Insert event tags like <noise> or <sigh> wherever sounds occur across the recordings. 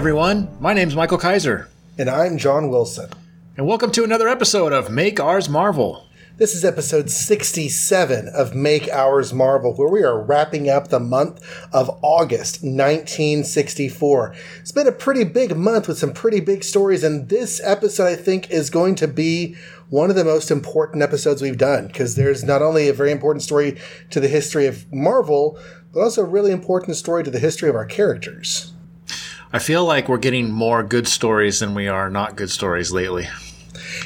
everyone. My name's Michael Kaiser. And I'm John Wilson. And welcome to another episode of Make Ours Marvel. This is episode 67 of Make Ours Marvel, where we are wrapping up the month of August 1964. It's been a pretty big month with some pretty big stories, and this episode, I think, is going to be one of the most important episodes we've done because there's not only a very important story to the history of Marvel, but also a really important story to the history of our characters. I feel like we're getting more good stories than we are not good stories lately.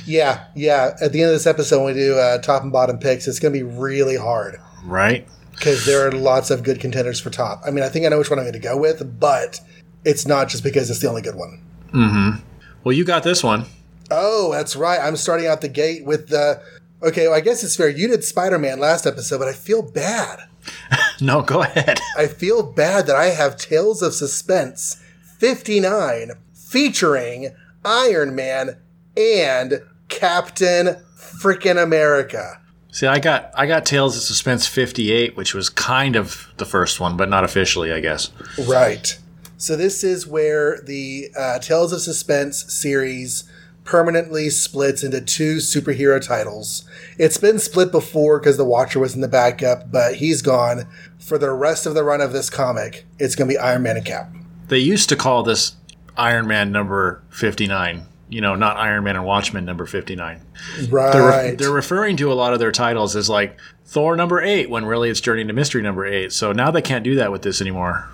Yeah, yeah. At the end of this episode, when we do uh, top and bottom picks, it's going to be really hard. Right? Because there are lots of good contenders for top. I mean, I think I know which one I'm going to go with, but it's not just because it's the only good one. Mm-hmm. Well, you got this one. Oh, that's right. I'm starting out the gate with the. Okay, well, I guess it's fair. You did Spider Man last episode, but I feel bad. <laughs> no, go ahead. I feel bad that I have Tales of Suspense 59 featuring Iron Man and Captain Frickin' America. See, I got I got Tales of Suspense 58, which was kind of the first one, but not officially, I guess. Right. So this is where the uh, Tales of Suspense series permanently splits into two superhero titles. It's been split before because the Watcher was in the backup, but he's gone. For the rest of the run of this comic, it's going to be Iron Man and Cap. They used to call this Iron Man number 59 you know, not Iron Man and Watcher number 59. Right. They're, re- they're, referring to a lot of their titles as like Thor number 8 when really it's Journey into Mystery number 8. So now they can't do that with this anymore.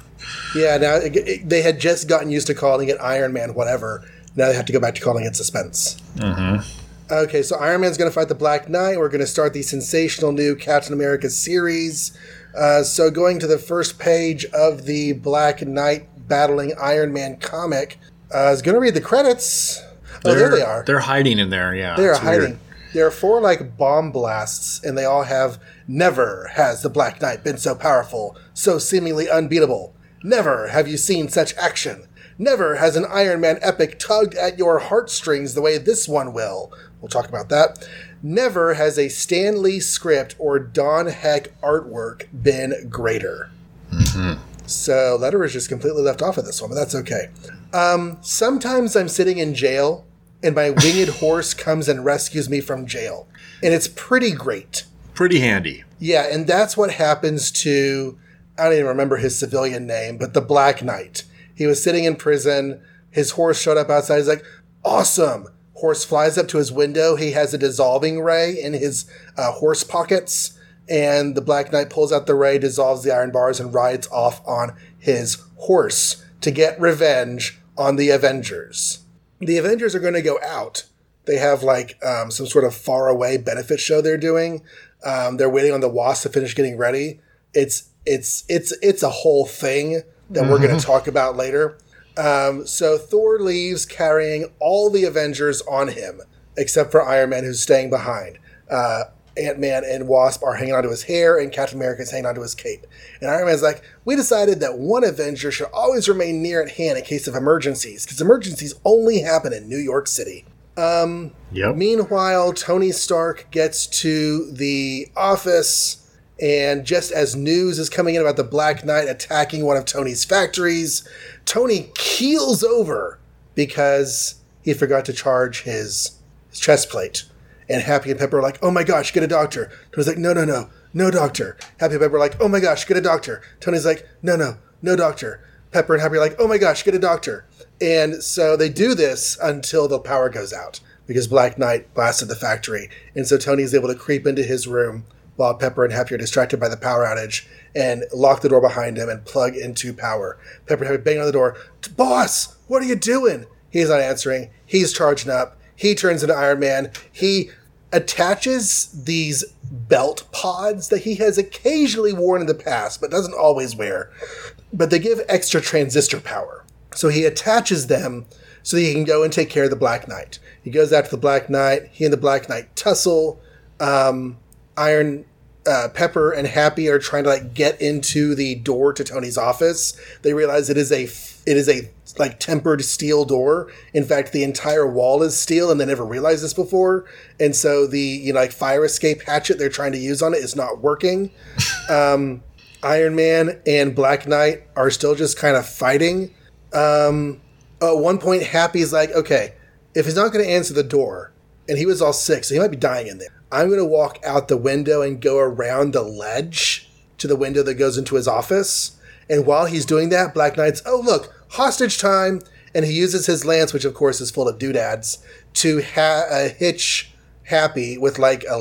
Yeah, now it, it, they had just gotten used to calling it Iron Man whatever. Now they have to go back to calling it Suspense. Mm-hmm. Okay, so Iron Man's going to fight the Black Knight. We're going to start the sensational new Captain America series. Uh, so going to the first page of the Black Knight battling Iron Man comic, uh, I was going to read the credits. Oh, there they are. They're hiding in there. Yeah, they are hiding. Weird. There are four like bomb blasts, and they all have "Never has the Black Knight been so powerful, so seemingly unbeatable. Never have you seen such action. Never has an Iron Man epic tugged at your heartstrings the way this one will." We'll talk about that. Never has a Stan Lee script or Don Heck artwork been greater. Mm-hmm. So letter is just completely left off of this one, but that's okay. Um, sometimes I'm sitting in jail and my winged <laughs> horse comes and rescues me from jail. And it's pretty great. Pretty handy. Yeah, and that's what happens to I don't even remember his civilian name, but the Black Knight. He was sitting in prison. His horse showed up outside. He's like, awesome. Horse flies up to his window. He has a dissolving ray in his uh, horse pockets. And the Black Knight pulls out the ray, dissolves the iron bars, and rides off on his horse to get revenge on the Avengers the Avengers are going to go out. They have like um, some sort of far away benefit show they're doing. Um, they're waiting on the Wasp to finish getting ready. It's it's it's it's a whole thing that mm-hmm. we're going to talk about later. Um, so Thor leaves carrying all the Avengers on him, except for Iron Man, who's staying behind. Uh, Ant Man and Wasp are hanging onto his hair, and Captain America is hanging onto his cape. And Iron Man's like, we decided that one Avenger should always remain near at hand in case of emergencies, because emergencies only happen in New York City. Um, yep. Meanwhile, Tony Stark gets to the office, and just as news is coming in about the Black Knight attacking one of Tony's factories, Tony keels over because he forgot to charge his, his chest plate. And Happy and Pepper are like, oh my gosh, get a doctor. Tony's like, no, no, no, no doctor. Happy and Pepper are like, oh my gosh, get a doctor. Tony's like, no, no, no doctor. Pepper and Happy are like, oh my gosh, get a doctor. And so they do this until the power goes out because Black Knight blasted the factory. And so Tony's able to creep into his room while Pepper and Happy are distracted by the power outage and lock the door behind him and plug into power. Pepper and Happy bang on the door. Boss, what are you doing? He's not answering. He's charging up. He turns into Iron Man. He attaches these belt pods that he has occasionally worn in the past, but doesn't always wear. But they give extra transistor power. So he attaches them so that he can go and take care of the Black Knight. He goes after the Black Knight. He and the Black Knight tussle. Um, Iron uh, Pepper and Happy are trying to like get into the door to Tony's office. They realize it is a it is a like tempered steel door. In fact, the entire wall is steel, and they never realized this before. And so the you know like fire escape hatchet they're trying to use on it is not working. <laughs> Um, Iron Man and Black Knight are still just kind of fighting. Um, at one point, Happy's like, okay, if he's not going to answer the door, and he was all sick, so he might be dying in there, I'm going to walk out the window and go around the ledge to the window that goes into his office. And while he's doing that, Black Knight's, oh, look, hostage time. And he uses his lance, which of course is full of doodads, to ha- uh, hitch Happy with like a,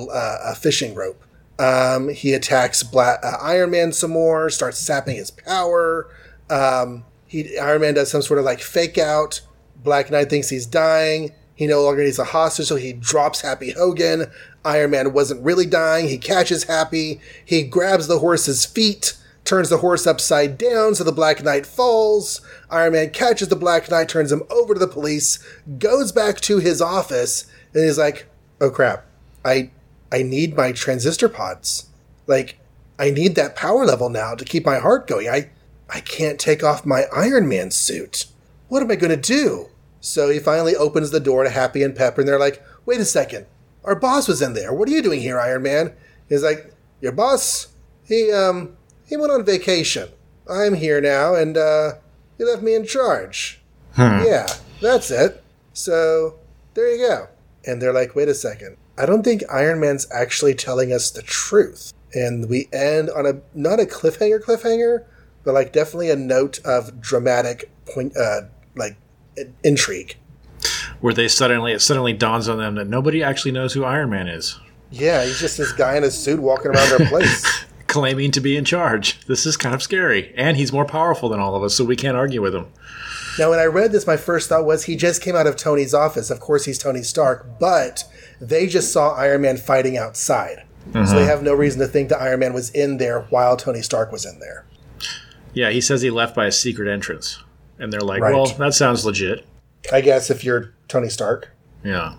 a fishing rope. Um, he attacks uh, Iron Man some more, starts sapping his power. Um, he Iron Man does some sort of like fake out. Black Knight thinks he's dying. He no longer needs a hostage, so he drops Happy Hogan. Iron Man wasn't really dying. He catches Happy. He grabs the horse's feet, turns the horse upside down so the Black Knight falls. Iron Man catches the Black Knight, turns him over to the police, goes back to his office, and he's like, "Oh crap! I I need my transistor pods. Like I need that power level now to keep my heart going. I I can't take off my Iron Man suit. What am I to do?" So he finally opens the door to Happy and Pepper, and they're like, "Wait a second. Our boss was in there. What are you doing here, Iron Man?" He's like, "Your boss? He um he went on vacation. I'm here now, and uh, he left me in charge. Yeah, that's it. So there you go." And they're like, "Wait a second. I don't think Iron Man's actually telling us the truth." And we end on a not a cliffhanger cliffhanger, but like definitely a note of dramatic point, uh, like intrigue. Where they suddenly it suddenly dawns on them that nobody actually knows who Iron Man is, Yeah, he's just this guy in a suit walking around our <laughs> place. Claiming to be in charge. This is kind of scary, and he's more powerful than all of us, so we can't argue with him. now, when I read this, my first thought was he just came out of Tony's office. Of course, he's Tony Stark, but they just saw Iron Man fighting outside. So they mm-hmm. have no reason to think that Iron Man was in there while Tony Stark was in there. Yeah, he says he left by a secret entrance, and they're like, Right. "Well, that sounds legit." I guess if you're Tony Stark. Yeah.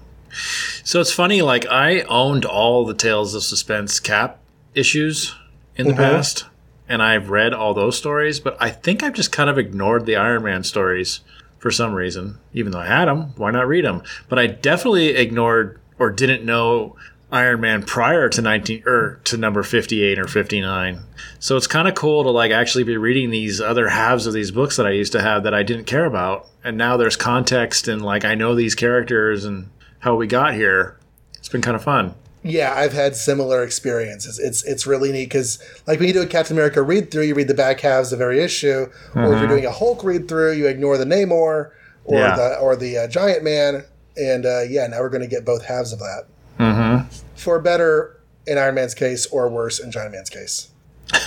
So it's funny, like I owned all the Tales of Suspense Cap issues in the mm-hmm. past, and I've read all those stories, but I think I've just kind of ignored the Iron Man stories for some reason. Even though I had them, why not read them? But I definitely ignored or didn't know Iron Man prior to 19 or to number 58 or 59. So it's kind of cool to like actually be reading these other halves of these books that I used to have that I didn't care about. And now there's context and like I know these characters and how we got here. It's been kind of fun. Yeah, I've had similar experiences. It's it's really neat because like when you do a Captain America read through, you read the back halves of every issue, or if you're doing a Hulk read through, you ignore the Namor or Yeah. the or the uh, Giant Man, and uh, yeah, now we're going to get both halves of that. Mm-hmm. For better in Iron Man's case, or worse in Giant Man's case. <laughs>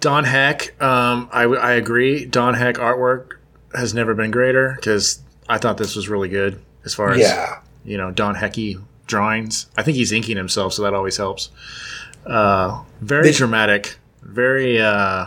Don Heck, um, I, I agree. Don Heck artwork has never been greater because I thought this was really good as far as Yeah, you know Don Hecky drawings. I think he's inking himself, so that always helps. Uh, very They- dramatic, very uh,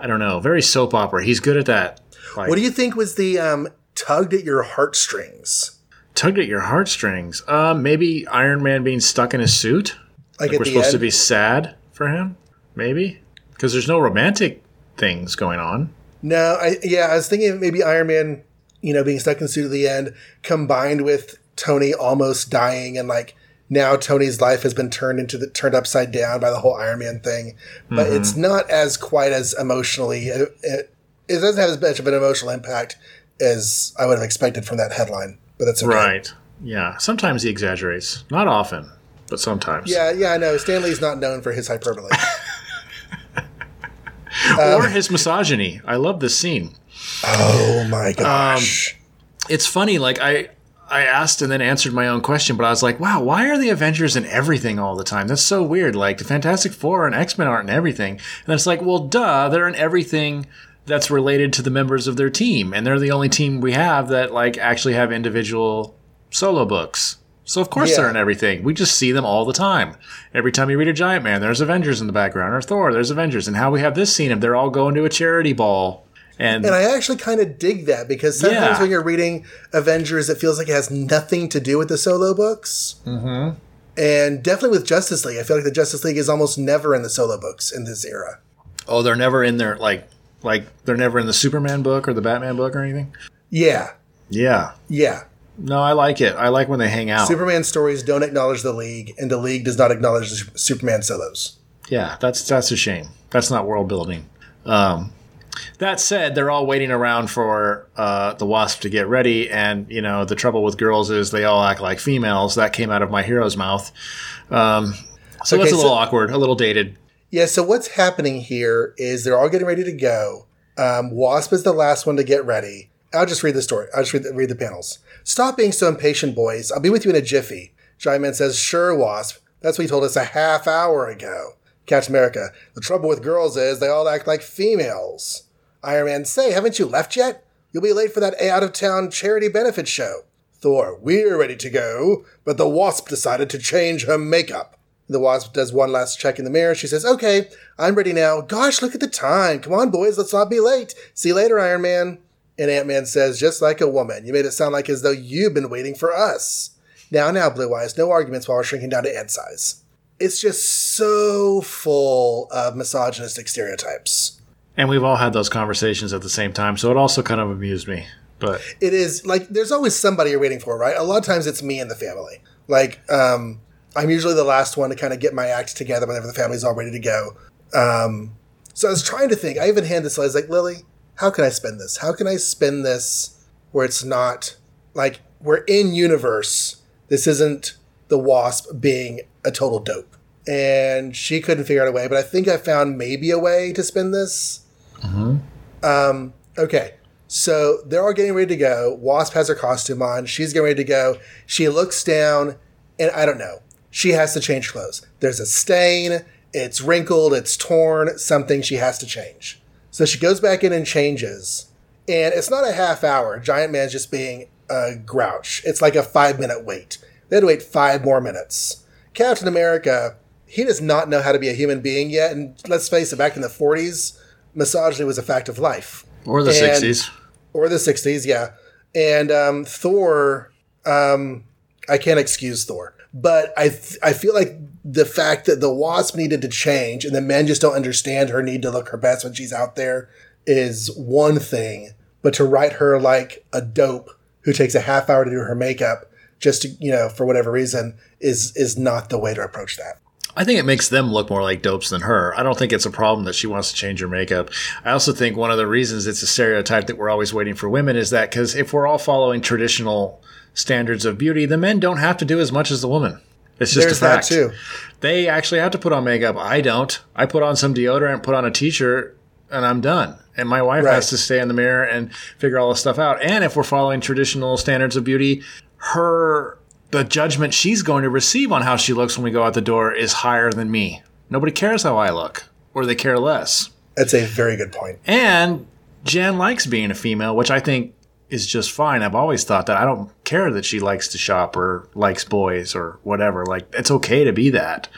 I don't know, very soap opera. He's good at that. Like, what do you think was the um, tugged at your heartstrings? tugged at your heartstrings? Uh, maybe Iron Man being stuck in his suit. Like, Like we're supposed end, to be sad for him. Maybe because there's no romantic things going on. No, I yeah, I was thinking maybe Iron Man, you know, being stuck in the suit at the end, combined with Tony almost dying, and like now Tony's life has been turned into the turned upside down by the whole Iron Man thing. But mm-hmm. it's not as quite as emotionally. It, it, it doesn't have as much of an emotional impact as I would have expected from that headline. But that's okay. Right. Yeah. Sometimes he exaggerates. Not often, but sometimes. Yeah, yeah, I know. Stan Lee's not known for his hyperbole. <laughs> Um, or his misogyny. I love this scene. oh my um, gosh. It's funny. Like I, I asked and then answered my own question, but I was like, wow, why are the Avengers in everything all the time? That's so weird. Like the Fantastic Four and X Men aren't in everything. And it's like, well, duh, they're in everything that's related to the members of their team, and they're the only team we have that like actually have individual solo books. So of course Yeah. they're in everything. We just see them all the time. Every time you read a Giant Man, there's Avengers in the background, or Thor, there's Avengers. And how we have this scene of they're all going to a charity ball. And, And I actually kind of dig that because sometimes Yeah. when you're reading Avengers, it feels like it has nothing to do with the solo books. Mm-hmm. And definitely with Justice League, I feel like the Justice League is almost never in the solo books in this era. oh, they're never in there like like they're never in the Superman book or the Batman book or anything. Yeah, Yeah. yeah. No, I like it. I like when they hang out. Superman stories don't acknowledge the League, and the League does not acknowledge the Superman solos. yeah, that's that's a shame. That's not world building. Um, That said, they're all waiting around for uh, the Wasp to get ready, and you know the trouble with girls is they all act like females. That came out of my hero's mouth, um, so Okay, that's a little so- awkward, a little dated. Yeah, so what's happening here is they're all getting ready to go. Um, Wasp is the last one to get ready. I'll just read the story. I'll just read the, read the panels. Stop being so impatient, boys. I'll be with you in a jiffy. Giant Man says, Sure, Wasp. That's what he told us a half hour ago. Captain America, the trouble with girls is they all act like females. Iron Man, say, haven't you left yet? You'll be late for that out of town charity benefit show. Thor, we're ready to go, but the Wasp decided to change her makeup. The Wasp does one last check in the mirror. She says, Okay, I'm ready now. Gosh, look at the time. Come on, boys, let's not be late. See you later, Iron Man. And Ant Man says, Just like a woman, you made it sound like as though you've been waiting for us. Now, now, Blue Eyes, no arguments while we're shrinking down to ant size. It's just so full of misogynistic stereotypes. And we've all had those conversations at the same time, so it also kind of amused me. But it is like there's always somebody you're waiting for, right? A lot of times it's me and the family. Like, um, I'm usually the last one to kind of get my act together whenever the family's all ready to go. Um, so I was trying to think. I even handed this. I was like, Lily, how can I spend this? How can I spend this where it's not like we're in universe? This isn't the Wasp being a total dope. And she couldn't figure out a way, but I think I found maybe a way to spin this. Um, okay. So they're all getting ready to go. Wasp has her costume on. She's getting ready to go. She looks down, and I don't know. She has to change clothes. There's a stain. It's wrinkled. It's torn. Something she has to change. So she goes back in and changes. And it's not a half hour. Giant Man's just being a grouch. It's like a five minute wait. They had to wait five more minutes. Captain America, he does not know how to be a human being yet. And let's face it, back in the 40s, misogyny was a fact of life. Or the And- '60s. or the 60s yeah. And um, thor um, i can't excuse thor but I, th- I feel like the fact that the wasp needed to change and the men just don't understand her need to look her best when she's out there is one thing but to write her like a dope who takes a half hour to do her makeup just to you know for whatever reason is is not the way to approach that I think it makes them look more like dopes than her. I don't think it's a problem that she wants to change her makeup. I also think one of the reasons it's a stereotype that we're always waiting for women is that because if we're all following traditional standards of beauty, the men don't have to do as much as the woman. It's just there's a fact. that too They actually have to put on makeup. I don't. I put on some deodorant, put on a t-shirt, and I'm done. And my wife Right. has to stay in the mirror and figure all this stuff out. And if we're following traditional standards of beauty, her the judgment she's going to receive on how she looks when we go out the door is higher than me. Nobody cares how I look, or they care less. that's a very good point. And Jen likes being a female, which I think is just fine. I've always thought that. I don't care that she likes to shop or likes boys or whatever. Like, it's okay to be that.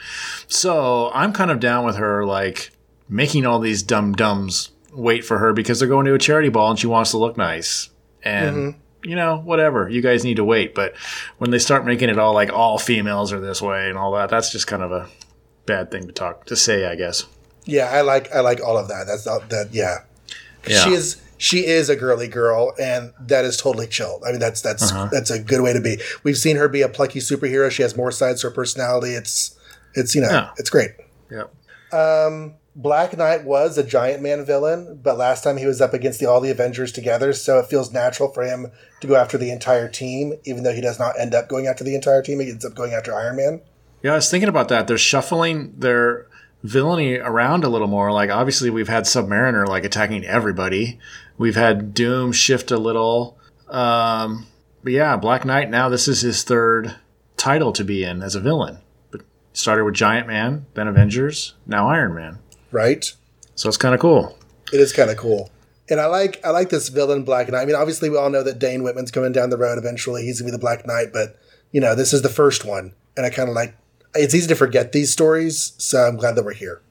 So I'm kind of down with her, like, making all these dumb dumbs wait for her because they're going to a charity ball and she wants to look nice. And, mm-hmm. You know, whatever. You guys need to wait. But when they start making it all like all females are this way and all that, that's just kind of a bad thing to talk, to say, I guess. Yeah, I like I like all of that. That's not that. Yeah, Yeah. she is she is a girly girl, and that is totally chill. I mean, that's that's Uh-huh. that's a good way to be. We've seen her be a plucky superhero. She has more sides to her personality. It's it's you know Yeah. it's great. Yep. Black Knight was a giant man villain, but last time he was up against the, all the Avengers together, so it feels natural for him to go after the entire team, even though he does not end up going after the entire team. He ends up going after Iron Man. Yeah, I was thinking about that. They're shuffling their villainy around a little more. Like obviously we've had Submariner like attacking everybody. We've had Doom shift a little. Um, but yeah, Black Knight now this is his third title to be in as a villain. But started with Giant Man, then Avengers, now Iron Man. Right? So it's kind of cool. It is kind of cool. And I like I like this villain Black Knight. I mean, obviously we all know that Dane Whitman's coming down the road eventually. He's gonna be the Black Knight, but you know, this is the first one. And I kinda like it's easy to forget these stories, so I'm glad that we're here.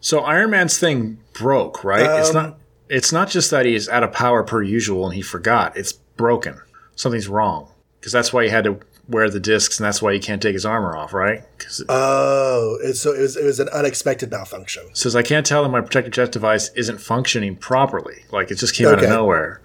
So Iron Man's thing broke, right? it's Um, not it's not just that he's out of power per usual and he forgot. It's broken. Something's wrong. Because that's why he had to wear the discs and that's why he can't take his armor off, right? it Oh, it's so it was it was an unexpected malfunction. says I can't tell that my protective chest device isn't functioning properly. Like it just came out of nowhere.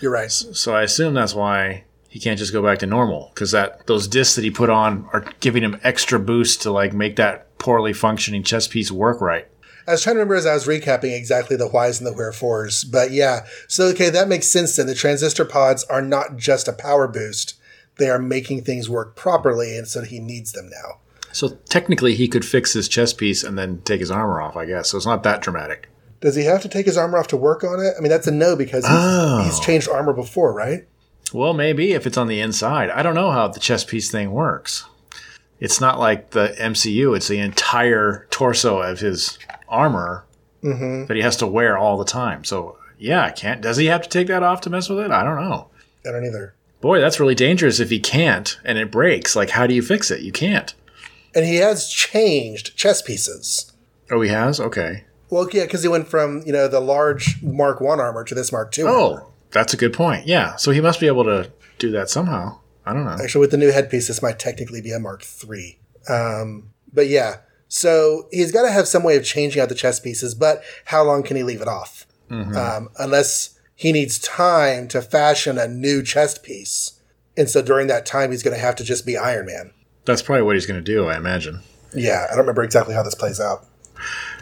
You're right. So I assume that's why he can't just go back to normal because that those discs that he put on are giving him extra boost to like make that poorly functioning chest piece work right. I was trying to remember as I was recapping exactly the whys and the wherefores, but yeah. So okay, that makes sense. Then the transistor pods are not just a power boost; they are making things work properly, and so he needs them now. So technically, he could fix his chest piece and then take his armor off. I guess so. It's not that dramatic. Does he have to take his armor off to work on it? I mean, that's a no because he's, Oh. he's changed armor before, right? Well, maybe if it's on the inside. I don't know how the chest piece thing works. It's not like the MCU. It's the entire torso of his armor Mm-hmm. that he has to wear all the time. So yeah, I can't. Does he have to take that off to mess with it? I don't know. I don't either. Boy, that's really dangerous if he can't and it breaks. Like, how do you fix it? You can't. And he has changed chess pieces. Oh, he has. Okay. Well, yeah, because he went from you know the large Mark One armor to this Mark Two. armor. Oh, that's a good point. Yeah. So he must be able to do that somehow. I don't know. Actually, with the new headpiece, this might technically be a Mark III. Um, but yeah, so he's got to have some way of changing out the chess pieces, but how long can he leave it off? Um, unless he needs time to fashion a new chest piece. And so during that time, he's going to have to just be Iron Man. That's probably what he's going to do, I imagine. Yeah, I don't remember exactly how this plays out.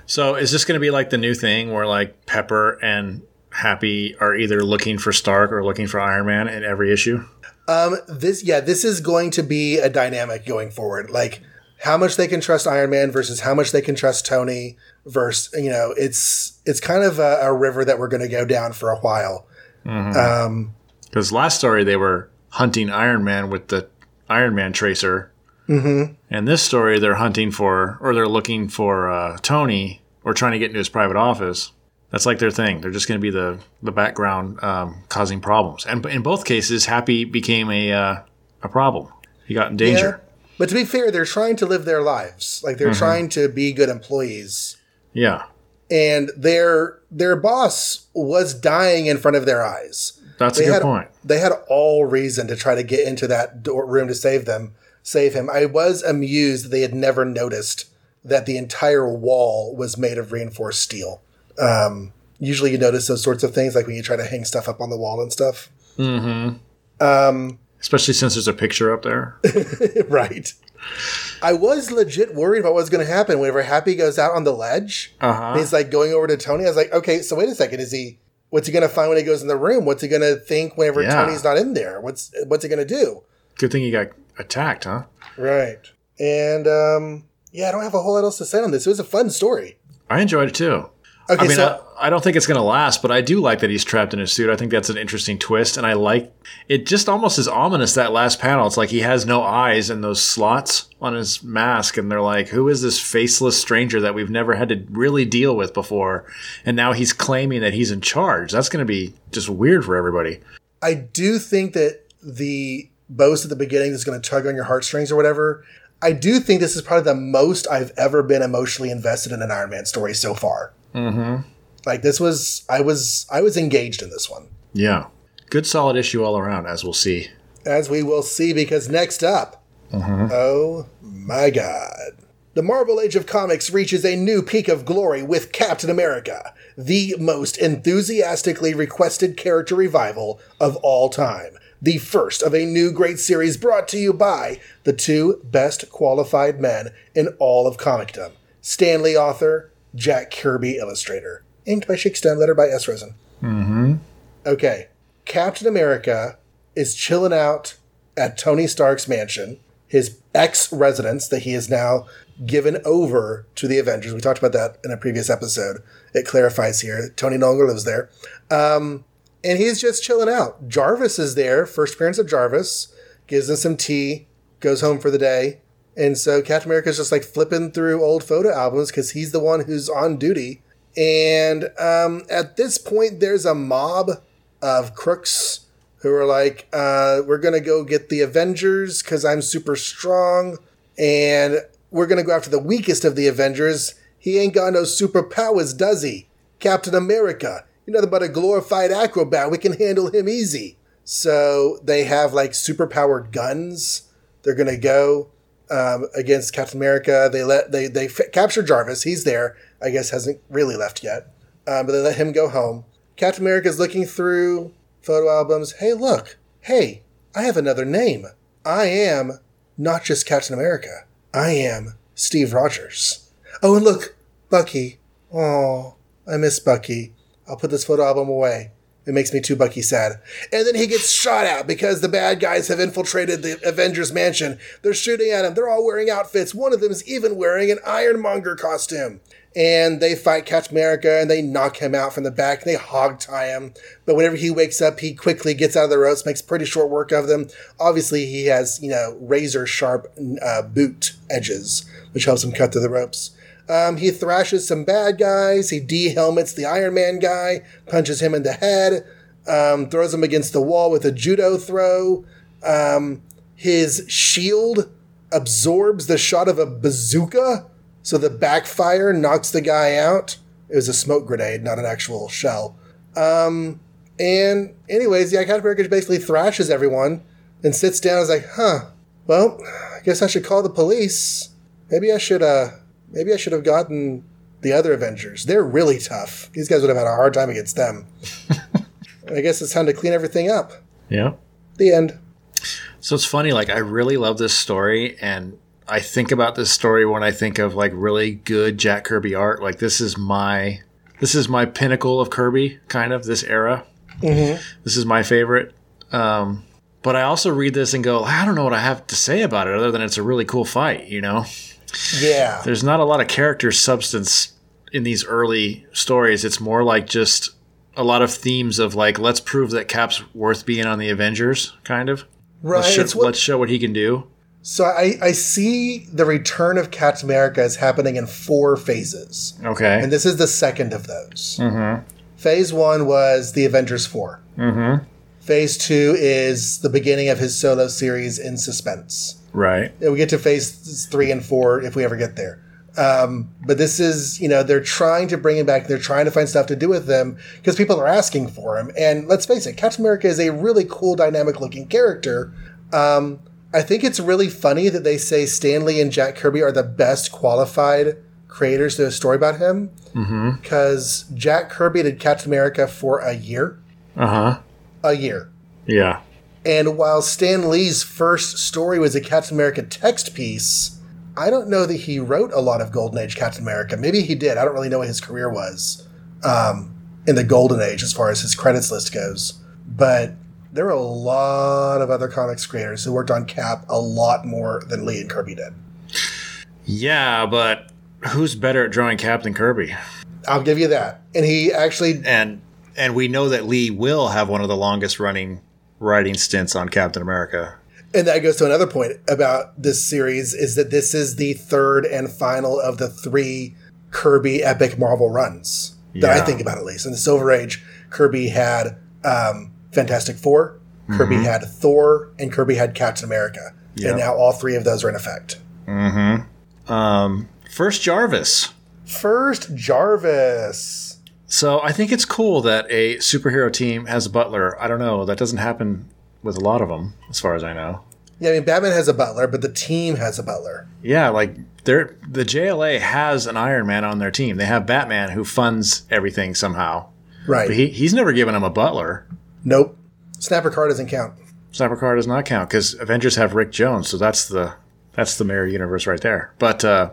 So is this going to be like the new thing where like Pepper and Happy are either looking for Stark or looking for Iron Man in every issue? Um, this, yeah, this is going to be a dynamic going forward. Like how much they can trust Iron Man versus how much they can trust Tony. Versus, you know, it's it's kind of a, a river that we're going to go down for a while. Um, Because last story they were hunting Iron Man with the Iron Man tracer, mm-hmm. and this story they're hunting for or they're looking for uh, Tony or trying to get into his private office. That's like their thing. They're just going to be the the background um, causing problems. And in both cases, Happy became a uh, a problem. He got in danger. But to be fair, they're trying to live their lives. Like they're mm-hmm. trying to be good employees. Yeah, And their their boss was dying in front of their eyes. that's a They good had point. they had all reason to try to get into that door room to save them, save him. I was amused that they had never noticed that the entire wall was made of reinforced steel. Um, usually, you notice those sorts of things, like when you try to hang stuff up on the wall and stuff. Mm-hmm. Um, Especially since there's a picture up there. <laughs> right. I was legit worried about what was going to happen whenever Happy goes out on the ledge. Uh And huh. he's like going over to Tony. I was like, okay, so wait a second. Is he? What's he going to find when he goes in the room? What's he going to think whenever Yeah. Tony's not in there? What's What's he going to do? Good thing he got attacked, huh? Right. And um, yeah, I don't have a whole lot else to say on this. It was a fun story. I enjoyed it too. Okay, I mean, so I, I don't think it's going to last, but I do like that he's trapped in his suit. I think that's an interesting twist, and I like it. Just almost as ominous that last panel. It's like he has no eyes in those slots on his mask, and they're like, "Who is this faceless stranger that we've never had to really deal with before?" And now he's claiming that he's in charge. That's going to be just weird for everybody. I do think that the boast at the beginning is going to tug on your heartstrings or whatever. I do think this is probably the most I've ever been emotionally invested in an Iron Man story so far. Mm-hmm. Like this was, I was, I was engaged in this one. Yeah, good solid issue all around, as we'll see. as we will see because next up, oh my god. The Marvel Age of Comics reaches a new peak of glory with Captain America, the most enthusiastically requested character revival of all time. The first of a new great series brought to you by the two best qualified men in all of comicdom Stan Lee author, Jack Kirby illustrator. Inked by Chic Stone, letter by S. Rosen. Okay, Captain America is chilling out at Tony Stark's mansion, his ex residence that he has now given over to the Avengers. We talked about that in a previous episode. It clarifies here. Tony no longer lives there. Um, and he's just chilling out. Jarvis is there, first appearance of Jarvis, gives him some tea, goes home for the day. And so Captain America's just like flipping through old photo albums because he's the one who's on duty. And um, at this point, there's a mob of crooks who are like, uh, we're going to go get the Avengers because I'm super strong. And we're going to go after the weakest of the Avengers. He ain't got no superpowers, does he? Captain America. You're nothing but a glorified acrobat. We can handle him easy. So they have like superpowered guns. They're going to go um, against Captain America. They let they they f- capture Jarvis. He's there. I guess hasn't really left yet. Um, but they let him go home. Captain America is looking through photo albums. Hey, look. Hey, I have another name. I am not just Captain America. I am Steve Rogers. Oh, and look, Bucky. Oh, I miss Bucky. I'll put this photo album away. It makes me too Bucky sad. And then he gets shot at because the bad guys have infiltrated the Avengers mansion. They're shooting at him. They're all wearing outfits. One of them is even wearing an Ironmonger costume. And they fight Captain America and they knock him out from the back. They hog tie him. But whenever he wakes up, he quickly gets out of the ropes, makes pretty short work of them. Obviously, he has, you know, razor sharp uh, boot edges, which helps him cut through the ropes. Um, he thrashes some bad guys. He de-helmets the Iron Man guy, punches him in the head, um, throws him against the wall with a judo throw. Um, his shield absorbs the shot of a bazooka, so the backfire knocks the guy out. It was a smoke grenade, not an actual shell. Um, and anyways, yeah, Captain America basically thrashes everyone and sits down and is like, huh, well, I guess I should call the police. Maybe I should, uh, maybe I should have gotten the other Avengers. They're really tough. These guys would have had a hard time against them. <laughs> I guess it's time to clean everything up. Yeah. The end. So it's funny, like I really love this story and I think about this story when I think of like really good Jack Kirby art. Like this is my this is my pinnacle of Kirby, kind of this era. Mm-hmm. This is my favorite. Um, but I also read this and go, I don't know what I have to say about it other than it's a really cool fight. You know, Yeah. there's not a lot of character substance in these early stories. It's more like just a lot of themes of like, let's prove that Cap's worth being on the Avengers, kind of. Right. Let's, show, what, let's show what he can do. so I, I see the return of Captain America as happening in four phases. Okay. And this is the second of those. mm-hmm. Phase one was the Avengers 4. Mm-hmm. Phase two is the beginning of his solo series in suspense. Right. And we get to phase three and four if we ever get there. Um, but this is, you know, they're trying to bring him back. They're trying to find stuff to do with them because people are asking for him. And let's face it, Captain America is a really cool, dynamic looking character. Um, I think it's really funny that they say Stan Lee and Jack Kirby are the best qualified creators to do a story about him Mm-hmm. because Jack Kirby did Captain America for a year. Uh huh. A year. Yeah. And while Stan Lee's first story was a Captain America text piece, I don't know that he wrote a lot of Golden Age Captain America. Maybe he did. I don't really know what his career was um, in the Golden Age as far as his credits list goes. But there were a lot of other comics creators who worked on Cap a lot more than Lee and Kirby did. Yeah, but who's better at drawing Captain Kirby? I'll give you that. And he actually, And and we know that Lee will have one of the longest running writing stints on Captain America. and that goes to another point about this series is that this is the third and final of the three Kirby epic Marvel runs that I think about at least. In the Silver Age, Kirby had um, Fantastic 4 Kirby had Thor, and Kirby had Captain America. Yep. And now all three of those are in effect. Mm-hmm. Um, first Jarvis. First, Jarvis. So I think it's cool that a superhero team has a butler. I don't know. That doesn't happen with a lot of them, as far as I know. Yeah, I mean, Batman has a butler, but the team has a butler. Yeah, like they're the JLA has an Iron Man on their team. They have Batman who funds everything somehow. Right. But he, he's never given him a butler. nope. Snapper Carr doesn't count. Snapper Carr does not count because Avengers have Rick Jones, so that's the that's the mirror universe right there. But uh,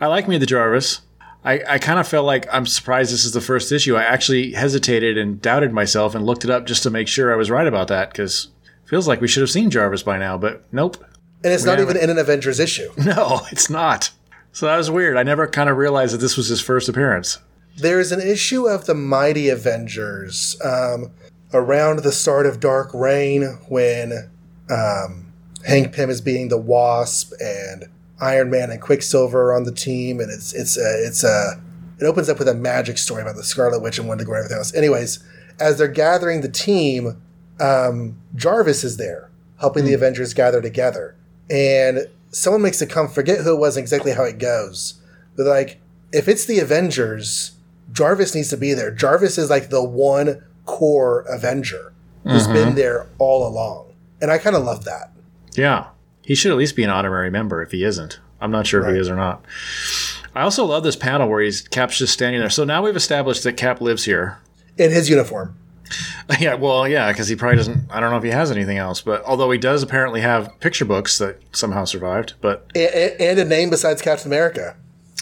I like me the Jarvis. I, I kind of felt like I'm surprised this is the first issue. I actually hesitated and doubted myself and looked it up just to make sure I was right about that because feels like we should have seen Jarvis by now, but nope. And it's We not even in an Avengers issue. <laughs> No, it's not. So that was weird. I never kind of realized that this was his first appearance. There's an issue of the Mighty Avengers um, around the start of Dark Reign when um, Hank Pym is being the Wasp and Iron Man and Quicksilver are on the team, and it's it's a, it's a it opens up with a magic story about the Scarlet Witch and Wendigo and everything else. Anyways, as they're gathering the team, um, Jarvis is there helping the Avengers gather together, and someone makes a come forget who it was and exactly how it goes. But like, if it's the Avengers, Jarvis needs to be there. Jarvis is like the one core Avenger who's been there all along, and I kind of love that. Yeah. He should at least be an honorary member if he isn't. I'm not sure if he is or not. I also love this panel where he's Cap's just standing there. So now we've established that Cap lives here. In his uniform, <laughs> Yeah, well, yeah, because he probably doesn't. I don't know if he has anything else, but although he does apparently have picture books that somehow survived. But and, and a name besides Captain America.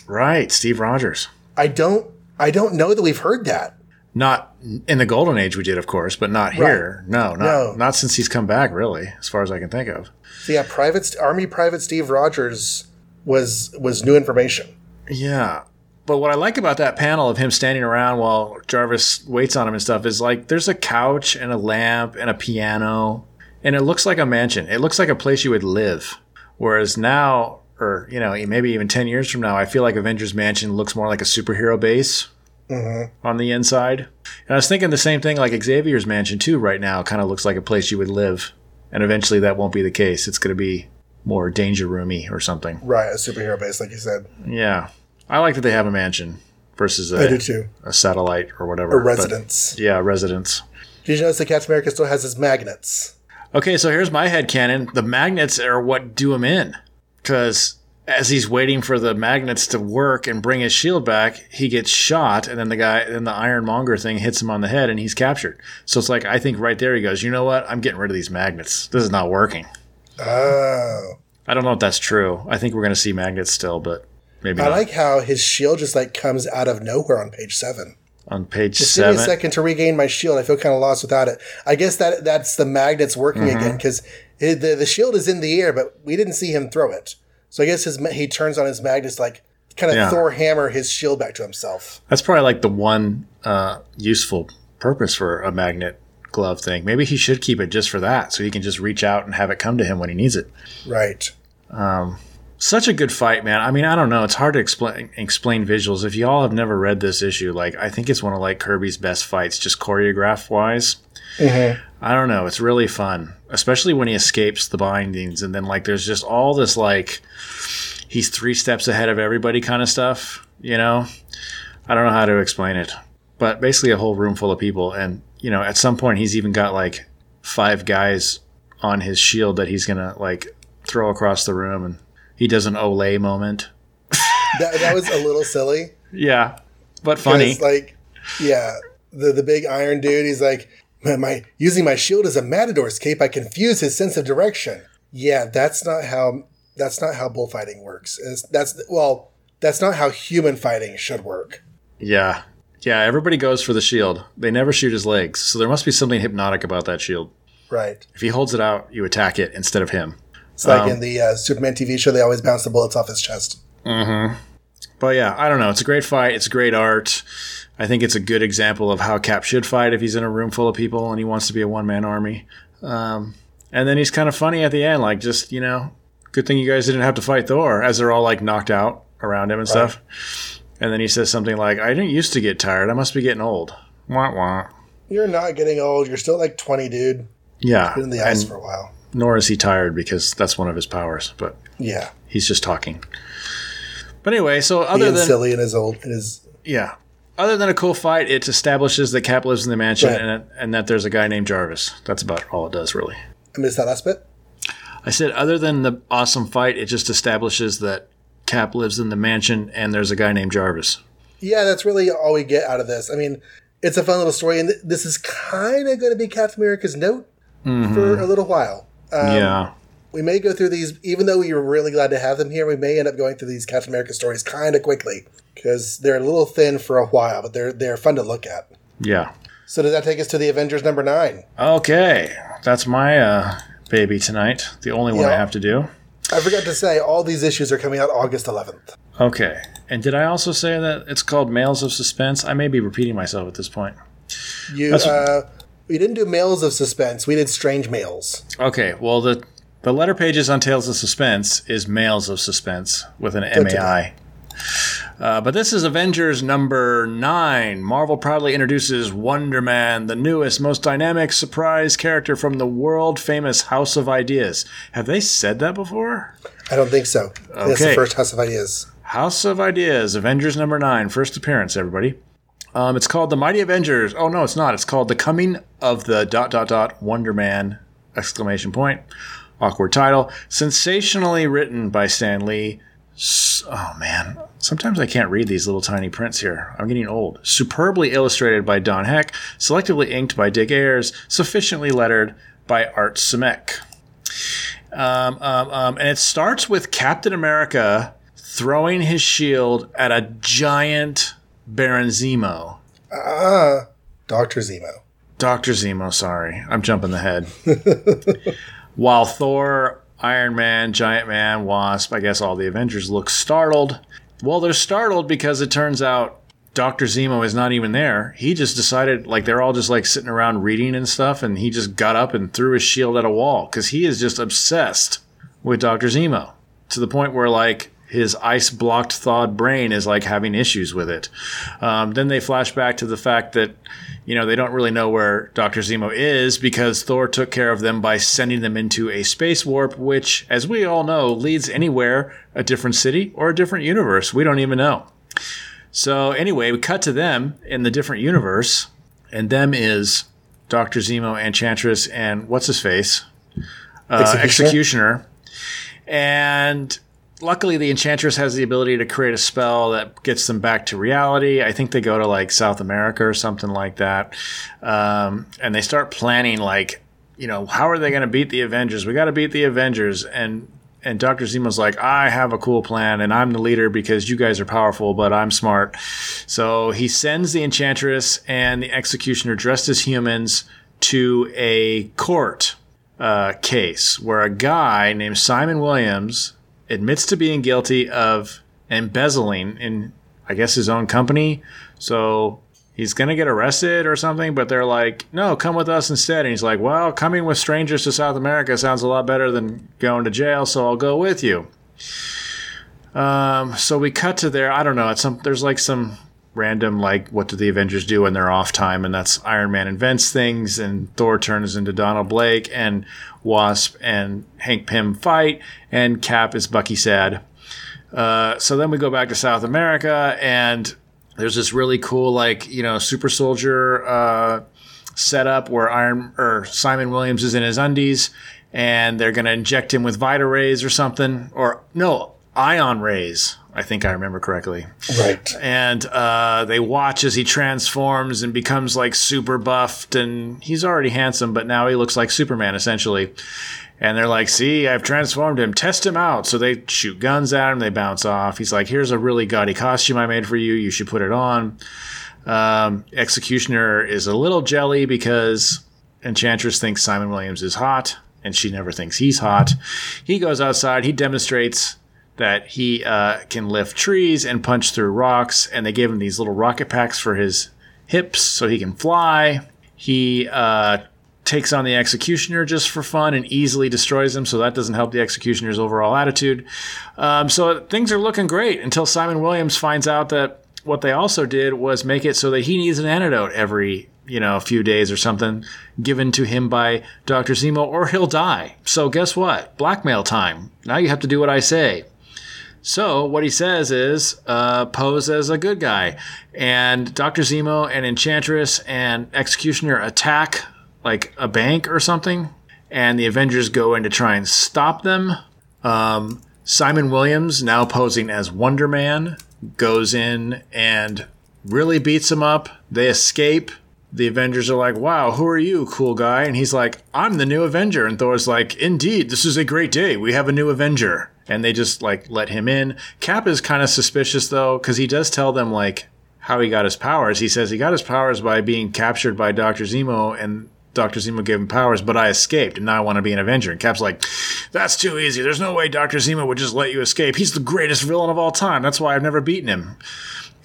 right, Steve Rogers. I don't I don't know that we've heard that. Not in the golden age we did, of course, but not here. No, not No. not since he's come back, really, as far as I can think of. So yeah, Private Army Private Steve Rogers was was new information. Yeah. But what I like about that panel of him standing around while Jarvis waits on him and stuff is like there's a couch and a lamp and a piano and it looks like a mansion. It looks like a place you would live. Whereas now, or you know, maybe even ten years from now, I feel like Avengers Mansion looks more like a superhero base mm-hmm. on the inside. And I was thinking the same thing, like Xavier's Mansion too. Right now, kind of looks like a place you would live, and eventually that won't be the case. It's going to be more danger roomy or something. Right, a superhero base, like you said. Yeah, I like that they have a mansion versus I do a, too. a satellite or whatever. A but- residence. yeah, residence. Did you notice that Captain America still has his magnets? Okay, so here's my head canon. The magnets are what do him in. Because as he's waiting for the magnets to work and bring his shield back, he gets shot, and then the guy, then the Ironmonger thing hits him on the head, and he's captured. So it's like I think right there he goes, you know what? I'm getting rid of these magnets. This is not working. Oh. I don't know if that's true. I think we're going to see magnets still, but maybe I not. like how his shield just like comes out of nowhere on page seven. on page Just give me a second to regain my shield. I feel kind of lost without it. I guess that that's the magnets working Mm-hmm. again because the the shield is in the air, but we didn't see him throw it. So I guess his he turns on his magnets like kind of Yeah. Thor hammer his shield back to himself. That's probably like the one uh, useful purpose for a magnet glove thing. Maybe he should keep it just for that, so he can just reach out and have it come to him when he needs it. Right. Such a good fight, man. I mean, I don't know. It's hard to explain explain visuals. If y'all have never read this issue, like I think it's one of like Kirby's best fights, just choreograph wise. I don't know. It's really fun, especially when he escapes the bindings, and then like there's just all this like he's three steps ahead of everybody kind of stuff. You know, I don't know how to explain it, but basically a whole room full of people, and you know, at some point he's even got like five guys on his shield that he's gonna like throw across the room, and he does an Olay moment. <laughs> That, that was a little silly. Yeah, but funny. Like, yeah, the the big iron dude. He's like, "Man, my using my shield as a matador's cape, I confuse his sense of direction. Yeah, that's not how that's not how bullfighting works. It's, that's well, that's not how human fighting should work. Yeah. Yeah, everybody goes for the shield. They never shoot his legs. So there must be something hypnotic about that shield. Right. If he holds it out, you attack it instead of him. It's like Um, in the uh, Superman TV show, they always bounce the bullets off his chest. Mm-hmm. But yeah, I don't know. It's a great fight. It's great art. I think it's a good example of how Cap should fight if he's in a room full of people and he wants to be a one man army. Um, and then he's kind of funny at the end, like just, you know, good thing you guys didn't have to fight Thor as they're all like knocked out around him and stuff. And then he says something like, I didn't used to get tired. I must be getting old. Wah wah. You're not getting old. You're still like 20, dude. Yeah. Been in the ice for a while. nor is he tired because that's one of his powers, but Yeah. he's just talking. But anyway, so other Being than silly in his old in his yeah, other than a cool fight, it establishes that Cap lives in the mansion Right. and, and that there's a guy named Jarvis. That's about all it does, really. I missed that last bit. I said, other than the awesome fight, it just establishes that Cap lives in the mansion and there's a guy named Jarvis. Yeah, that's really all we get out of this. I mean, it's a fun little story, and th- this is kind of going to be Captain America's note for a little while. Um, yeah, We may go through these, even though we were really glad to have them here, we may end up going through these Captain America stories kind of quickly because they're a little thin for a while, but they're they're fun to look at. yeah. So does that take us to the Avengers number nine? Okay, that's my uh, baby tonight. The only one I have to do. I forgot to say all these issues are coming out August 11th. Okay, and did I also say that it's called Mails of Suspense? I may be repeating myself at this point. You, uh, we didn't do Mails of Suspense. We did Strange Mails. Okay, well the the letter pages on Tales of Suspense is Mails of Suspense with an M A I. Uh, but this is Avengers number nine. Marvel proudly introduces Wonder Man, the newest, most dynamic surprise character from the world famous House of Ideas. Have they said that before? I don't think so. That's the Okay. first House of Ideas. House of Ideas, Avengers number nine, first appearance, everybody. Um, it's called The Mighty Avengers. Oh, no, it's not. It's called The Coming of the dot dot dot Wonder Man! Exclamation point. Awkward title. Sensationally written by Stan Lee. Oh, man. Sometimes I can't read these little tiny prints here. I'm getting old. Superbly illustrated by Don Heck. Selectively inked by Dick Ayers. Sufficiently lettered by Art Simek. Um, um, um, and it starts with Captain America throwing his shield at a giant Baron Zemo. Ah, Dr. Zemo. Dr. Zemo, sorry. I'm jumping the head. <laughs> While Thor, Iron Man, Giant Man, Wasp, I guess all the Avengers look startled. Well, they're startled because it turns out Dr. Zemo is not even there. He just decided, like, they're all just like sitting around reading and stuff, and he just got up and threw his shield at a wall because he is just obsessed with Dr. Zemo to the point where, like, his ice blocked thawed brain is like having issues with it. Um, then they flash back to the fact that, you know, they don't really know where Dr. Zemo is because Thor took care of them by sending them into a space warp, which, as we all know, leads anywhere a different city or a different universe. We don't even know. So anyway, we cut to them in the different universe, and them is Doctor Zemo, Enchantress, and what's his face, uh, Executioner. Executioner. And luckily, the Enchantress has the ability to create a spell that gets them back to reality. I think they go to like South America or something like that, um, and they start planning like. You know, how are they going to beat the Avengers? We got to beat the Avengers. And and Dr. Zemo's like, I have a cool plan and I'm the leader because you guys are powerful, but I'm smart. So he sends the Enchantress and the Executioner dressed as humans to a court uh, case where a guy named Simon Williams admits to being guilty of embezzling in, I guess, his own company. So he's going to get arrested or something, but they're like, no, come with us instead. And he's like, well, coming with strangers to South America sounds a lot better than going to jail, so I'll go with you. Um, so we cut to there. I don't know. It's some, there's like some random, like, what do the Avengers do when they're off time? And that's Iron Man invents things, and Thor turns into Donald Blake, and Wasp and Hank Pym fight, and Cap is Bucky Sad. Uh, so then we go back to South America, and there's this really cool like you know super soldier uh, setup where Iron or Simon Williams is in his undies and they're gonna inject him with Vita rays or something or no ion rays. I think I remember correctly. Right. And uh, they watch as he transforms and becomes like super buffed, and he's already handsome, but now he looks like Superman essentially. And they're like, see, I've transformed him. Test him out. So they shoot guns at him. They bounce off. He's like, here's a really gaudy costume I made for you. You should put it on. Um, Executioner is a little jelly because Enchantress thinks Simon Williams is hot and she never thinks he's hot. He goes outside. He demonstrates that he uh, can lift trees and punch through rocks. And they gave him these little rocket packs for his hips so he can fly. He uh, takes on the executioner just for fun and easily destroys him. So that doesn't help the executioner's overall attitude. Um, so things are looking great until Simon Williams finds out that what they also did was make it so that he needs an antidote every you know a few days or something given to him by Dr. Zemo or he'll die. So guess what? Blackmail time. Now you have to do what I say. So what he says is uh, pose as a good guy, and Doctor Zemo and Enchantress and Executioner attack like a bank or something, and the Avengers go in to try and stop them. Um, Simon Williams, now posing as Wonder Man, goes in and really beats them up. They escape. The Avengers are like, wow, who are you, cool guy? And he's like, I'm the new Avenger. And Thor's like, indeed, this is a great day. We have a new Avenger. And they just like let him in. Cap is kind of suspicious though, because he does tell them like how he got his powers. He says he got his powers by being captured by Dr. Zemo and Dr. Zemo gave him powers, but I escaped, and now I want to be an Avenger. And Cap's like, that's too easy. There's no way Dr. Zemo would just let you escape. He's the greatest villain of all time. That's why I've never beaten him.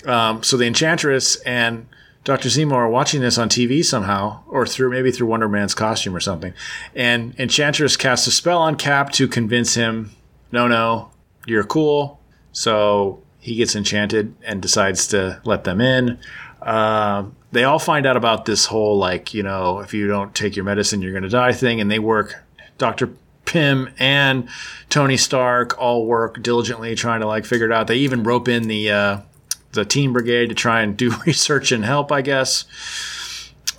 Um, so the Enchantress and Dr. Zemo are watching this on TV somehow, or through maybe through Wonder Man's costume or something. And Enchantress casts a spell on Cap to convince him, no, no, you're cool. So he gets enchanted and decides to let them in. Uh, they all find out about this whole like you know if you don't take your medicine you're going to die thing, and they work. Doctor Pym and Tony Stark all work diligently trying to like figure it out. They even rope in the uh, the Teen Brigade to try and do <laughs> research and help, I guess.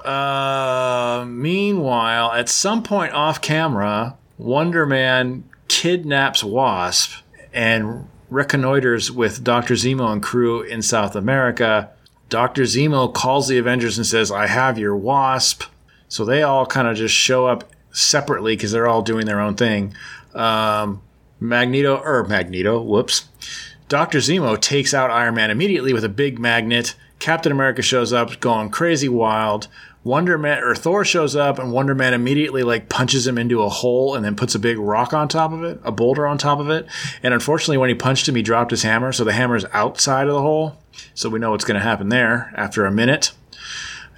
Uh, meanwhile, at some point off camera, Wonder Man kidnaps Wasp and reconnoiters with Dr. Zemo and crew in South America Dr. Zemo calls the Avengers and says, I have your wasp. So they all kind of just show up separately because they're all doing their own thing. Um, Magneto, or Magneto, whoops. Dr. Zemo takes out Iron Man immediately with a big magnet, Captain America shows up, going crazy wild. Wonder Man or Thor shows up, and Wonder Man immediately like punches him into a hole, and then puts a big rock on top of it, a boulder on top of it. And unfortunately, when he punched him, he dropped his hammer, so the hammer is outside of the hole. So we know what's going to happen there after a minute.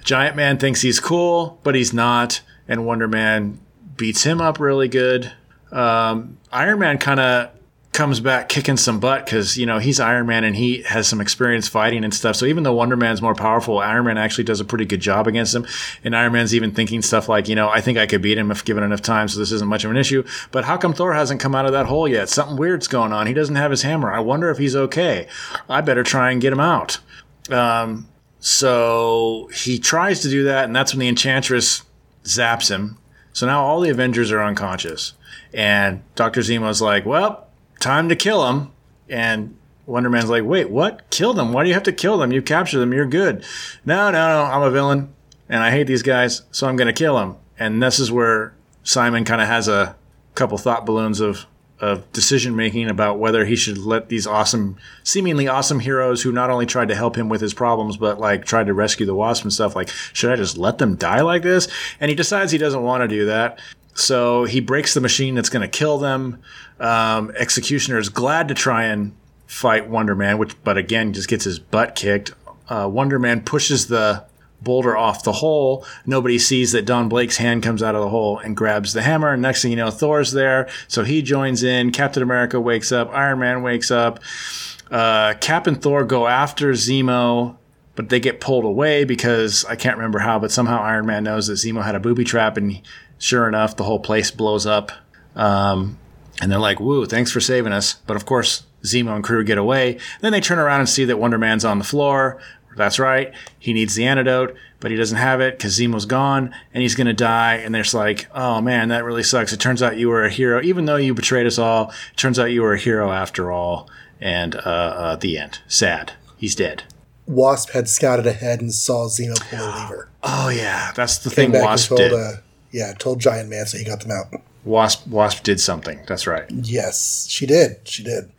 Giant Man thinks he's cool, but he's not, and Wonder Man beats him up really good. Um, Iron Man kind of comes back kicking some butt because you know he's Iron Man and he has some experience fighting and stuff. So even though Wonder Man's more powerful, Iron Man actually does a pretty good job against him. And Iron Man's even thinking stuff like, you know, I think I could beat him if given enough time. So this isn't much of an issue. But how come Thor hasn't come out of that hole yet? Something weird's going on. He doesn't have his hammer. I wonder if he's okay. I better try and get him out. Um, so he tries to do that, and that's when the Enchantress zaps him. So now all the Avengers are unconscious. And Dr. Zemo's like, well, time to kill him. And Wonder Man's like, wait, what? Kill them? Why do you have to kill them? You capture them. You're good. No, no, no. I'm a villain and I hate these guys, so I'm going to kill them. And this is where Simon kind of has a couple thought balloons of, of decision making about whether he should let these awesome, seemingly awesome heroes who not only tried to help him with his problems, but like tried to rescue the wasp and stuff, like, should I just let them die like this? And he decides he doesn't want to do that. So he breaks the machine that's going to kill them. Um, Executioner is glad to try and fight Wonder Man, which, but again, just gets his butt kicked. Uh, Wonder Man pushes the boulder off the hole. Nobody sees that Don Blake's hand comes out of the hole and grabs the hammer. And next thing you know, Thor's there. So he joins in. Captain America wakes up. Iron Man wakes up. Uh, Cap and Thor go after Zemo, but they get pulled away because I can't remember how, but somehow Iron Man knows that Zemo had a booby trap. And sure enough, the whole place blows up. Um, and they're like, woo, thanks for saving us. But of course, Zemo and crew get away. Then they turn around and see that Wonder Man's on the floor. That's right. He needs the antidote, but he doesn't have it because Zemo's gone and he's going to die. And there's like, oh man, that really sucks. It turns out you were a hero. Even though you betrayed us all, it turns out you were a hero after all. And uh, uh, the end. Sad. He's dead. Wasp had scouted ahead and saw Zemo pull a lever. Oh, yeah. That's the Came thing Wasp did. uh, yeah, told Giant Man, so he got them out. Wasp, Wasp did something. That's right. Yes, she did. She did.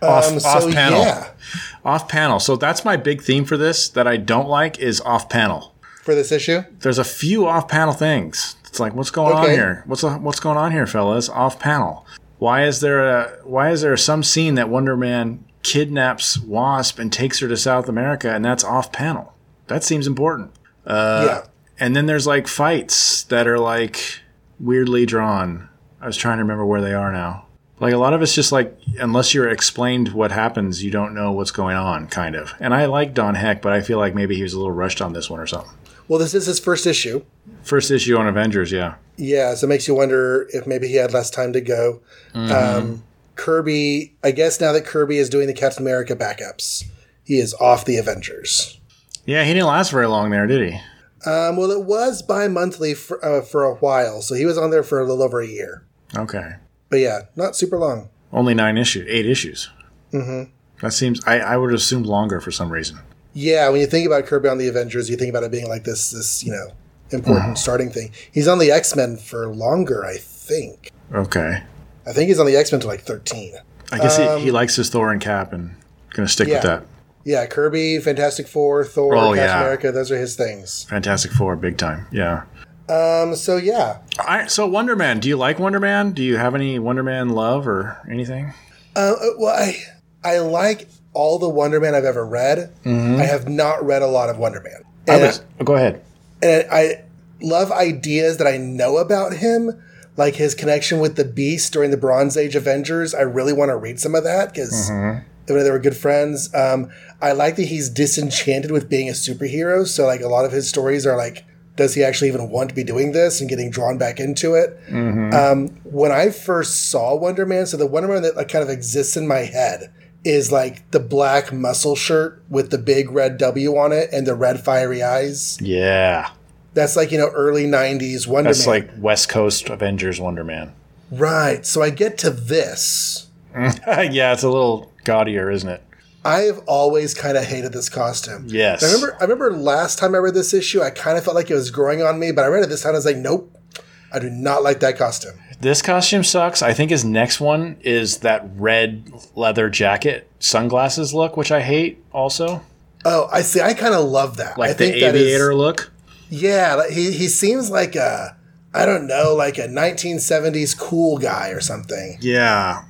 Off, Um, so, off panel. yeah. Off panel. So that's my big theme for this that I don't like is off panel. For this issue? there's a few off panel things. It's like, what's going on here? What's what's going on here, fellas? Off panel. Why is there a why is there some scene that Wonder Man kidnaps Wasp and takes her to South America and that's off panel? That seems important. Uh, yeah. And then there's like fights that are like weirdly drawn. I was trying to remember where they are now. Like a lot of it's just like unless you're explained what happens, you don't know what's going on, kind of. And I like Don Heck, but I feel like maybe he was a little rushed on this one or something. Well, this is his first issue. First issue on Avengers, yeah. Yeah, so it makes you wonder if maybe he had less time to go. Um, Kirby, I guess now that Kirby is doing the Captain America backups, he is off the Avengers. Yeah, he didn't last very long there, did he? Um, well, it was bi monthly for, uh, for a while, so he was on there for a little over a year. Okay. But yeah, not super long. Only nine issues, eight issues. Mm-hmm. That seems. I, I would have assumed longer for some reason. Yeah, when you think about Kirby on the Avengers, you think about it being like this, this you know, important starting thing. He's on the X Men for longer, I think. Okay. I think he's on the X Men to like thirteen. I guess he, he likes his Thor and Cap and gonna stick yeah. with that. Yeah, Kirby, Fantastic Four, Thor, Oh, Captain yeah. America, those are his things. Fantastic Four, big time. Yeah. Um, so yeah, I, so Wonder Man. Do you like Wonder Man? Do you have any Wonder Man love or anything? uh, well, I I like all the Wonder Man I've ever read. I have not read a lot of Wonder Man, I was, oh, go ahead. and I love ideas that I know about him, like his connection with the Beast during the Bronze Age Avengers. I really want to read some of that because they were good friends. Um, I like that he's disenchanted with being a superhero. So like a lot of his stories are like, does he actually even want to be doing this and getting drawn back into it? Um, when I first saw Wonder Man, so the Wonder Man that like, kind of exists in my head is like the black muscle shirt with the big red W on it and the red fiery eyes. Yeah, That's like, you know, early 90s Wonder that's Man. like West Coast Avengers Wonder Man. right. So I get to this. <laughs> yeah, it's a little gaudier, isn't it? I've always kind of hated this costume. Yes. I remember I remember last time I read this issue, I kind of felt like it was growing on me, but I read it this time, I was like, nope, I do not like that costume. This costume sucks. I think his next one is that red leather jacket, sunglasses look, which I hate also. Oh, I see. I kind of love that. like I the think that is- aviator look. Yeah, like, he he seems like a I don't know, like a 1970s cool guy or something. Yeah.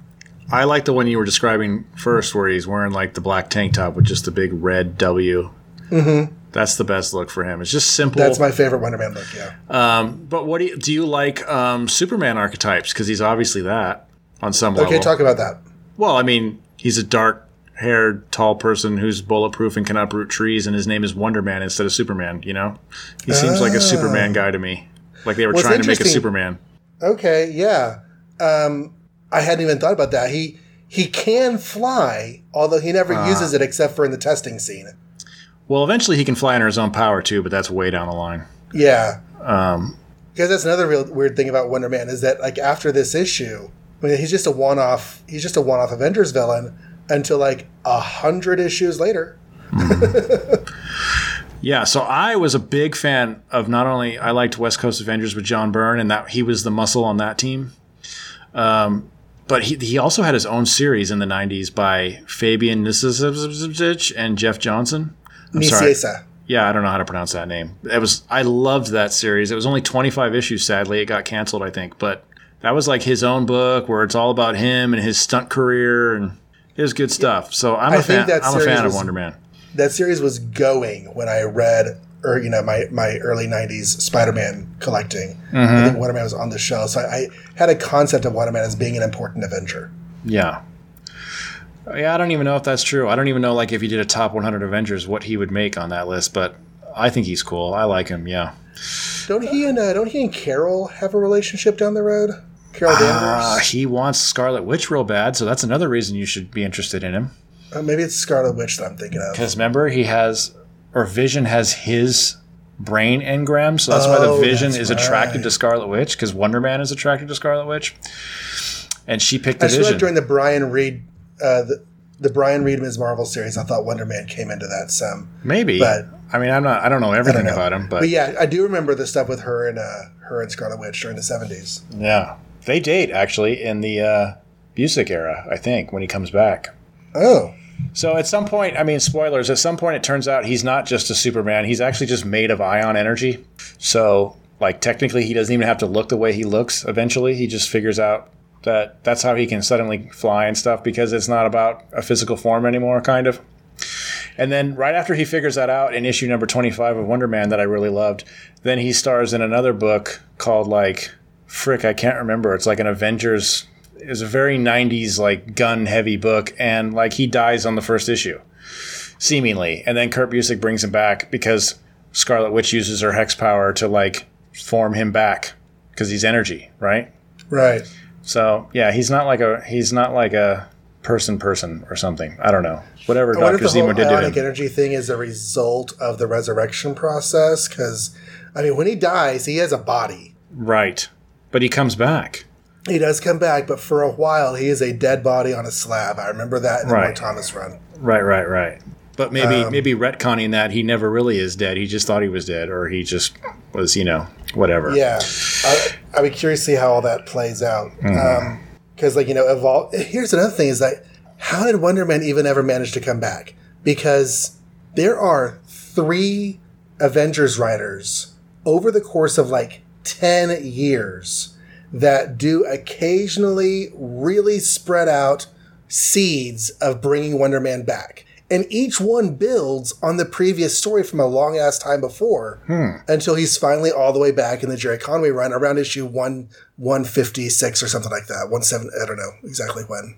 I like the one you were describing first, where he's wearing like the black tank top with just the big red W. Mm-hmm. That's the best look for him. It's just simple. That's my favorite Wonder Man look. Yeah. um, but what do you do? You like um, Superman archetypes because he's obviously that on some Okay, level. Okay, talk about that. well, I mean, he's a dark-haired, tall person who's bulletproof and can uproot trees, and his name is Wonder Man instead of Superman. You know, he seems like a Superman guy to me. Like they were What's trying to make a Superman. Okay, yeah. Um, I hadn't even thought about that. He he can fly, although he never Ah. uses it except for in the testing scene. Well, eventually he can fly under his own power too, but that's way down the line. Yeah. Um, Because that's another real weird thing about Wonder Man is that like after this issue, I mean, he's just a one-off. He's just a one-off Avengers villain until like a hundred issues later. <laughs> Yeah, so I was a big fan of not only I liked West Coast Avengers with John Byrne and that he was the muscle on that team, um, but he he also had his own series in the '90s by Fabian Nisic and Jeff Johnson. I'm sorry, yeah, I don't know how to pronounce that name. It was I loved that series. It was only 25 issues. Sadly, it got canceled, I think, but that was like his own book where it's all about him and his stunt career and it was good stuff. So I'm a fan. I'm a fan of Wonder Man. That series was going when I read, or you know, my my early '90s Spider-Man collecting. I think Wonder Man was on the show, so I, I had a concept of Wonder Man as being an important Avenger. Yeah. Yeah, I don't even know if that's true. I don't even know like if he did a top 100 Avengers, what he would make on that list. But I think he's cool. I like him. Yeah. Don't he and uh, don't he and Carol have a relationship down the road? Carol Uh, Danvers. he wants Scarlet Witch real bad, so that's another reason you should be interested in him. Uh, maybe it's Scarlet Witch that I'm thinking of. Because remember, he has or Vision has his brain engram, so that's why the Oh, Vision is attracted right. to Scarlet Witch. Because Wonder Man is attracted to Scarlet Witch, and she picked the I Vision. like during the Brian Reed, uh, the, the Brian Reed Ms. Marvel series, I thought Wonder Man came into that some. Maybe, but- I mean, I'm not. I don't know everything know. about him, but, But yeah, I do remember the stuff with her and uh, her and Scarlet Witch during the '70s. yeah, they date actually in the uh, Busiek era. I think when he comes back. Oh, So at some point, I mean, spoilers. At some point, it turns out he's not just a Superman. He's actually just made of ion energy. So, like, technically, he doesn't even have to look the way he looks. Eventually, he just figures out that that's how he can suddenly fly and stuff because it's not about a physical form anymore, kind of. And then, right after he figures that out in issue number twenty-five of Wonder Man, that I really loved, then he stars in another book called like frick, I can't remember. It's like an Avengers. It was a very '90s like gun heavy book, and like he dies on the first issue, seemingly, and then Kurt Busiek brings him back because Scarlet Witch uses her hex power to like form him back because he's energy, right? right. So yeah, he's not like a he's not like a person person or something. I don't know. Whatever if the whole Zemo did to him. energy thing is a result of the resurrection process. Because I mean, when he dies, he has a body. Right. But he comes back. He does come back, but for a while, he is a dead body on a slab. I remember that in the Right. Roy Thomas run. Right, right, right. But maybe Um, maybe retconning that he never really is dead. He just thought he was dead, or he just was, you know, whatever. Yeah, I, I'd be curious to see how all that plays out. Because, like you know, evolve. Here's another thing: is that how did Wonder Man even ever manage to come back? Because there are three Avengers writers over the course of like ten years that do occasionally really spread out seeds of bringing Wonder Man back. And each one builds on the previous story from a long ass time before until he's finally all the way back in the Gerry Conway run around issue one one fifty six or something like that. One seven I don't know exactly when.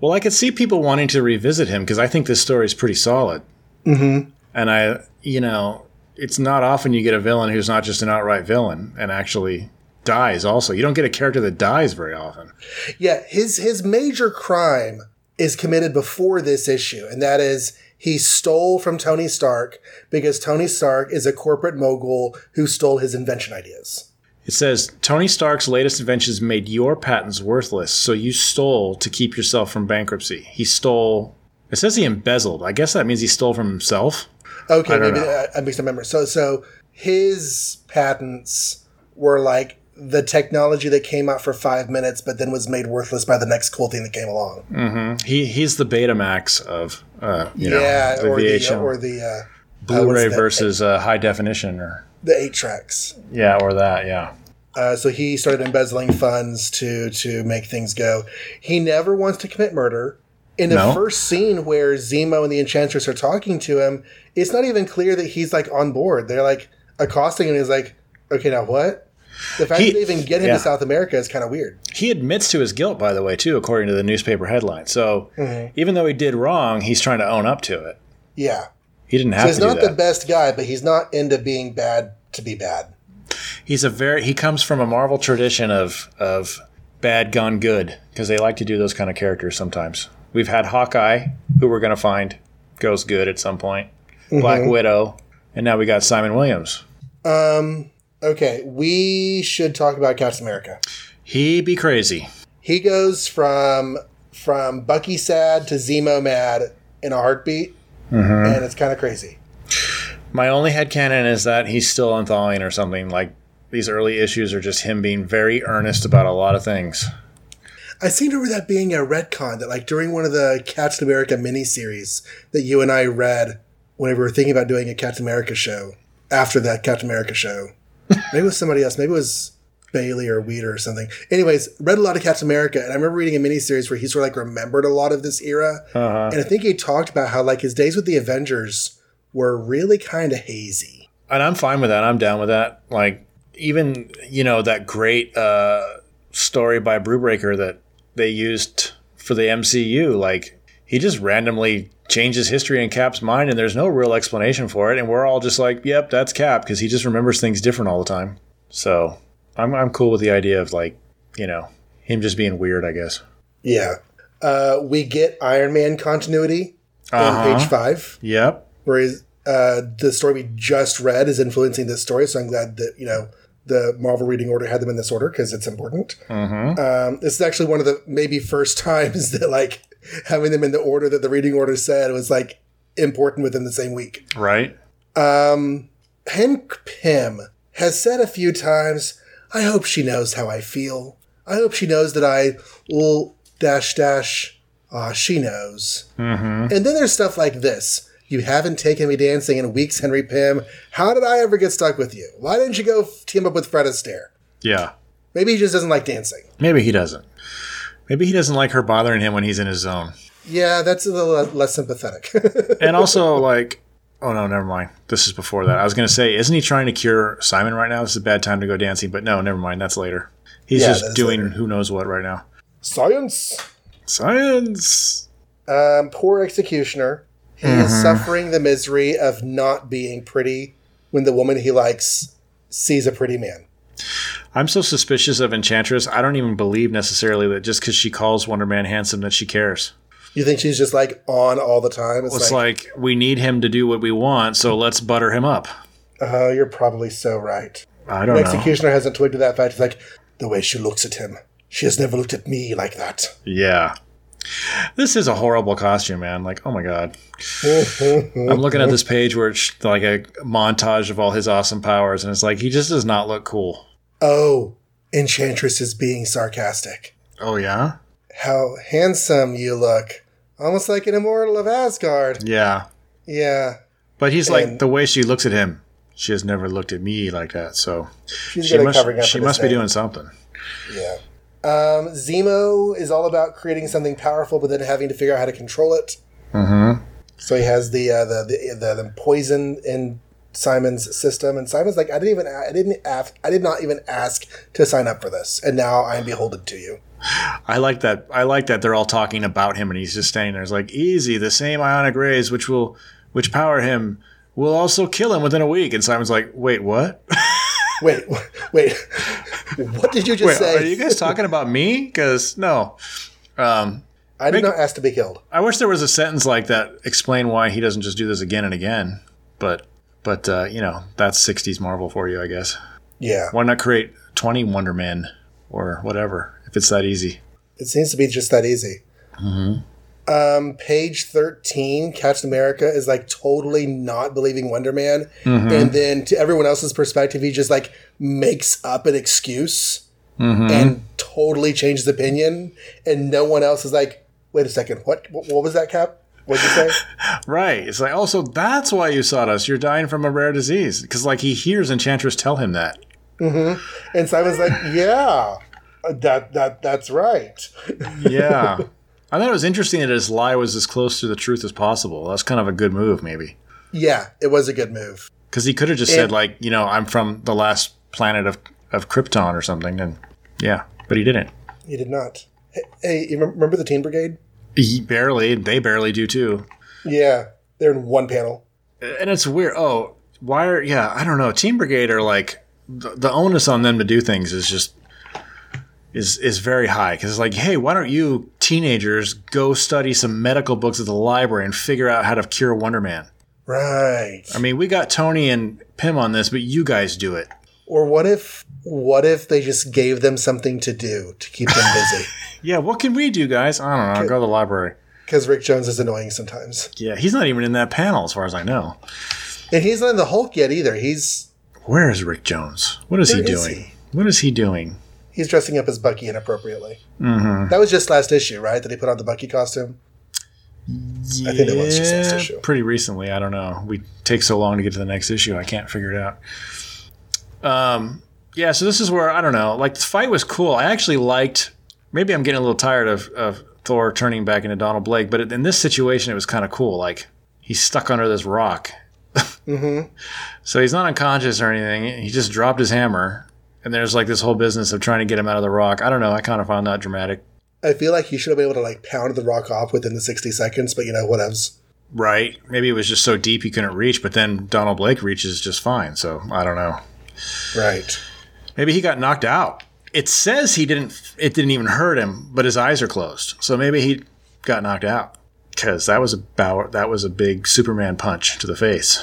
Well, I could see people wanting to revisit him because I think this story is pretty solid. Mm-hmm. And I, you know, it's not often you get a villain who's not just an outright villain and actually dies. Also, you don't get a character that dies very often. Yeah, his his major crime is committed before this issue, and that is he stole from Tony Stark because Tony Stark is a corporate mogul who stole his invention ideas. It says Tony Stark's latest inventions made your patents worthless, so you stole to keep yourself from bankruptcy. He stole. It says he embezzled. I guess that means he stole from himself. Okay, I maybe know. I, I mixed up memory. So so his patents were like the technology that came out for five minutes, but then was made worthless by the next cool thing that came along. He he's the Betamax of uh, you yeah, know the or the or the uh, uh, Blu-ray that? versus uh, high definition or the eight tracks. yeah or that yeah. Uh, so he started embezzling funds to to make things go. He never wants to commit murder. In the No. first scene where Zemo and the Enchantress are talking to him, it's not even clear that he's like on board. They're like accosting him. and He's like, "Okay, now what?" The fact He- that they even get him yeah. to South America is kind of weird. He admits to his guilt, by the way, too, according to the newspaper headline. So even though he did wrong, he's trying to own up to it. Yeah, He didn't so have he's to do not the best guy, but he's not into being bad to be bad. He's a very he comes from a Marvel tradition of of bad gone good because they like to do those kind of characters sometimes. We've had Hawkeye, who we're going to find goes good at some point. Black Widow, and now we got Simon Williams. Um, okay, we should talk about Captain America. He be crazy. He goes from from Bucky sad to Zemo mad in a heartbeat, mm-hmm. and it's kind of crazy. My only head headcanon is that he's still unthawing or something. Like these early issues are just him being very earnest about a lot of things. I seem to remember that being a retcon that, like, during one of the Captain America miniseries that you and I read whenever we were thinking about doing a Captain America show after that Captain America show. Maybe it was somebody else. Maybe it was Bailey or Weeder or something. Anyways, read a lot of Captain America, and I remember reading a miniseries where he sort of like remembered a lot of this era. Uh-huh. And I think he talked about how, like, his days with the Avengers were really kind of hazy. And I'm fine with that. I'm down with that. Like even you know that great uh, story by Brubaker that they used for the MCU. Like he just randomly changes history in Cap's mind, and there's no real explanation for it. And we're all just like, "Yep, that's Cap," because he just remembers things different all the time. So I'm I'm cool with the idea of like you know him just being weird. I guess. Yeah. Uh, we get Iron Man continuity on Uh-huh. page five. Yep. whereas uh, the story we just read is influencing this story. So I'm glad that you know the Marvel reading order had them in this order because it's important. Mm-hmm. Um, this is actually one of the maybe first <laughs> times that like <laughs> having them in the order that the reading order said was like important within the same week. Right. Um, Hank Pym has said a few times, "I hope she knows how I feel. I hope she knows that I will dash dash." Ah, she knows. Mm-hmm. And then there's stuff like this. You haven't taken me dancing in weeks, Henry Pym. How did I ever get stuck with you? Why didn't you go team up with Fred Astaire? Yeah. Maybe he just doesn't like dancing. Maybe he doesn't. Maybe he doesn't like her bothering him when he's in his zone. Yeah, that's a little less sympathetic. <laughs> and also like oh no never mind this is before that i was going to say isn't he trying to cure simon right now this is a bad time to go dancing but no never mind that's later he's Yeah, just doing later. who knows what right now Science. science Um, poor executioner. He is suffering the misery of not being pretty when the woman he likes sees a pretty man. I'm so suspicious of enchantress i don't even believe necessarily that just because she calls wonder man handsome that she cares You think she's just like on all the time? It's, it's like, like we need him to do what we want so let's butter him up oh, you're probably so right. i don't The know executioner hasn't twigged to that fact. It's like the way she looks at him. She has never looked at me like that. yeah this is a horrible costume man like oh my god i'm looking at this <laughs> page where it's like a montage of all his awesome powers and it's like he just does not look cool Oh, Enchantress is being sarcastic. Oh yeah, How handsome you look. Almost like an immortal of Asgard. yeah. Yeah. But he's like And- the way she looks at him. She has never looked at me like that. So She's she must. covering up She must be thing. doing something. Yeah. Um, Zemo is all about creating something powerful, but then having to figure out how to control it. Mm-hmm. So he has the uh, the, the the the poison in Simon's system, and Simon's like, I didn't even I didn't ask I did not even ask to sign up for this, and now I am beholden to you. I like that. I like that they're all talking about him, and he's just standing there. It's like easy. The same ionic rays, which will, which power him, will also kill him within a week. And Simon's like, wait, what? <laughs> Wait, wait, what did you just wait, say? are you guys talking about me? Because no. Um, I did make- not ask to be killed. I wish there was a sentence like that explain why he doesn't just do this again and again. But, but uh, you know, that's '60s Marvel for you, I guess. Yeah, Why not create 20 Wonder Men or whatever if it's that easy? it seems to be just that easy. Um, page 13, Captain America is like totally not believing Wonder Man. And then to everyone else's perspective, he just like makes up an excuse and totally changes opinion. And no one else is like, wait a second, what, what, what was that, Cap? What'd you say? <laughs> Right. It's like, oh, so that's why you sought us. You're dying from a rare disease. Because, like, he hears Enchantress tell him that. Mm-hmm. and Simon's like, <laughs> yeah, uh, that, that, that's right. <laughs> Yeah. I thought it was interesting that his lie was as close to the truth as possible. That's kind of a good move, maybe. Yeah, it was a good move. Because he could have just And- said, like, you know, I'm from the last planet of, of Krypton or something. And yeah, but he didn't. He did not. Hey, Hey, you remember the Teen Brigade? He barely, they barely do too. Yeah, they're in one panel. And it's weird. Oh, why are, yeah, I don't know. Teen Brigade are like, the, the onus on them to do things is just, is, is very high. Because it's like, hey, why don't you teenagers go study some medical books at the library and figure out how to cure Wonder Man? Right. I mean, we got Tony and Pym on this, but you guys do it. Or what if what if they just gave them something to do to keep them busy? <laughs> Yeah, what can we do, guys? I don't know. Go to the library. Because Rick Jones is annoying sometimes. Yeah, he's not even in that panel, as far as I know. And he's not in the Hulk yet either. He's Where is Rick Jones? What is he Where is doing? he? What is he doing? he's dressing up as Bucky inappropriately. Mm-hmm. That was just last issue, right? That he put on the Bucky costume. Yeah, think it was just last issue. Pretty recently. I don't know. We take so long to get to the next issue. I can't figure it out. Um, yeah, so this is where I don't know. Like the fight was cool. I actually liked. Maybe I'm getting a little tired of, of Thor turning back into Donald Blake, but in this situation, it was kind of cool. Like he's stuck under this rock. <laughs> Mm-hmm. So he's not unconscious or anything. He just dropped his hammer, and there's like this whole business of trying to get him out of the rock. I don't know. I kind of found that dramatic. I feel like he should have been able to like pound the rock off within the sixty seconds, but you know whatevs. Right. Maybe it was just so deep he couldn't reach, but then Donald Blake reaches just fine. So I don't know. Right. Maybe he got knocked out. It says he didn't. It didn't even hurt him, but his eyes are closed. So maybe he got knocked out because that was a bow, that was a big Superman punch to the face.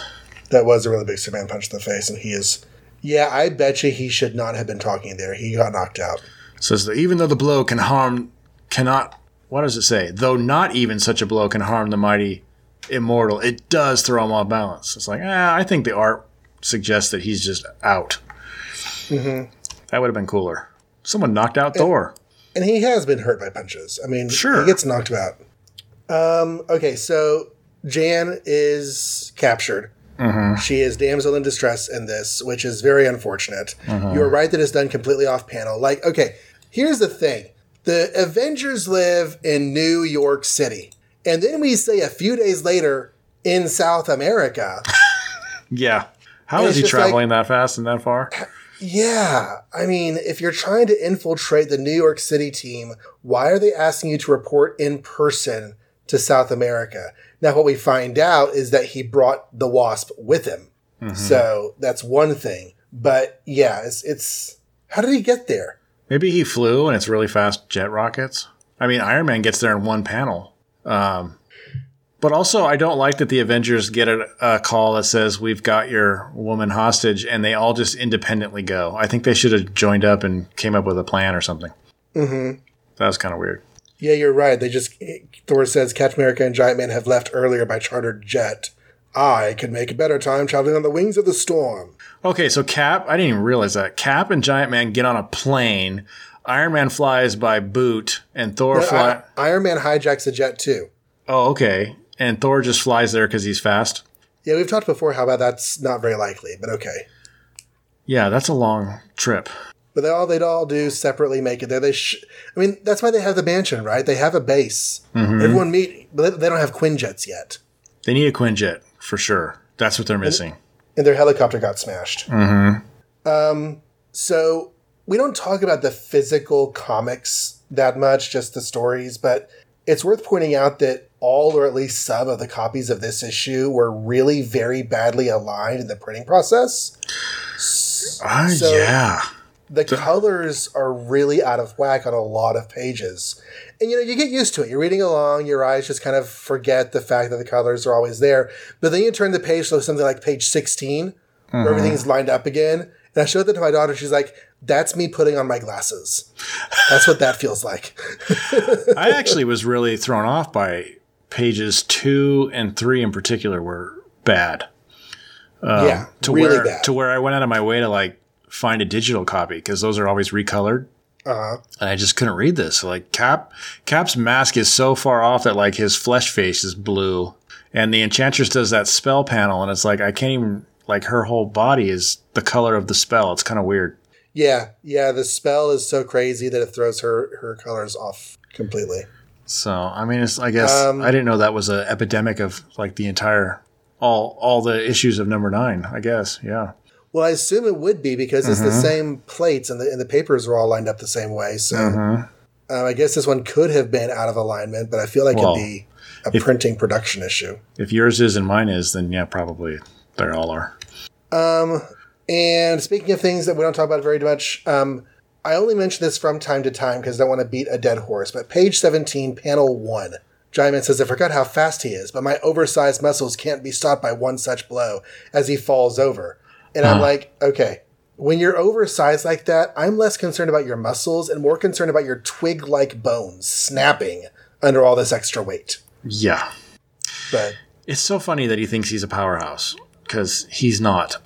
That was a really big Superman punch to the face, and he is. Yeah, I bet you he should not have been talking there. He got knocked out. Says that even though the blow can harm, cannot. What does it say? Though not even such a blow can harm the mighty immortal, it does throw him off balance. It's like, ah, I think the art suggests that he's just out. That would have been cooler. Someone knocked out Thor. And he has been hurt by punches. I mean, Sure. he gets knocked out. Um, okay, so Jan is captured. She is damsel in distress in this, which is very unfortunate. You're right that it's done completely off panel. Like, okay, here's the thing the Avengers live in New York City. And then we say a few days later in South America. <laughs> Yeah. How And is he traveling that fast and that far? <laughs> Yeah, I mean, if you're trying to infiltrate the New York City team, why are they asking you to report in person to South America? Now, what we find out is that he brought the Wasp with him. So that's one thing. But yeah, it's, it's how did he get there? Maybe he flew and it's really fast jet rockets. I mean, Iron Man gets there in one panel. Um, but also, I don't like that the Avengers get a, a call that says, We've got your woman hostage, and they all just independently go. I think they should have joined up and came up with a plan or something. Mm-hmm. That was kind of weird. Yeah, you're right. They just Thor says Captain America and Giant Man have left earlier by chartered jet. I could make a better time traveling on the wings of the storm. Okay, so Cap, I didn't even realize that. Cap and Giant Man get on a plane. Iron Man flies by boot, and Thor. I- Iron Man hijacks a jet too. oh, okay. And Thor just flies there because he's fast. Yeah, we've talked before how about that's not very likely, but okay. Yeah, that's a long trip. But they all they'd all do separately make it there. They, sh- I mean, that's why they have the mansion, right? They have a base. Everyone meet, but they- don't have Quinjets yet, They need a Quinjet for sure. That's what they're missing. and their helicopter got smashed. Mm-hmm. Um, so we don't talk about the physical comics that much, just the stories. But it's worth pointing out that all, or at least some, of the copies of this issue were really very badly aligned in the printing process. Ah, So- yeah. the colors are really out of whack on a lot of pages. And you know, you get used to it. You're reading along, your eyes just kind of forget the fact that the colors are always there. But then you turn the page to something like page 16, where everything's lined up again. And I showed that to my daughter. She's like, That's me putting on my glasses. That's what that feels like. <laughs> I actually was really thrown off by pages two and three in particular were bad. Um, yeah, to really where bad. to where I went out of my way to like find a digital copy because those are always recolored. Uh-huh. And I just couldn't read this. Like Cap, Cap's mask is so far off that like his flesh face is blue, and the Enchantress does that spell panel, and it's like I can't even like her whole body is the color of the spell. It's kind of weird. Yeah, yeah. The spell is so crazy that it throws her her colors off completely. So I mean, it's I guess Um, I didn't know that was an epidemic of like the entire all all the issues of number nine. I guess yeah. Well, I assume it would be because it's Mm-hmm. the same plates and the and the papers are all lined up the same way. So Mm-hmm. um, I guess this one could have been out of alignment, but I feel like Well, it'd be a printing production issue. If yours is and mine is, then yeah, probably they all are. Um, and speaking of things that we don't talk about very much, um, I only mention this from time to time because I don't want to beat a dead horse. But page 17, panel 1, Giant says, I forgot how fast he is, but my oversized muscles can't be stopped by one such blow as he falls over. And I'm like, okay, when you're oversized like that, I'm less concerned about your muscles and more concerned about your twig like bones snapping under all this extra weight. Yeah, But it's so funny that he thinks he's a powerhouse because he's not.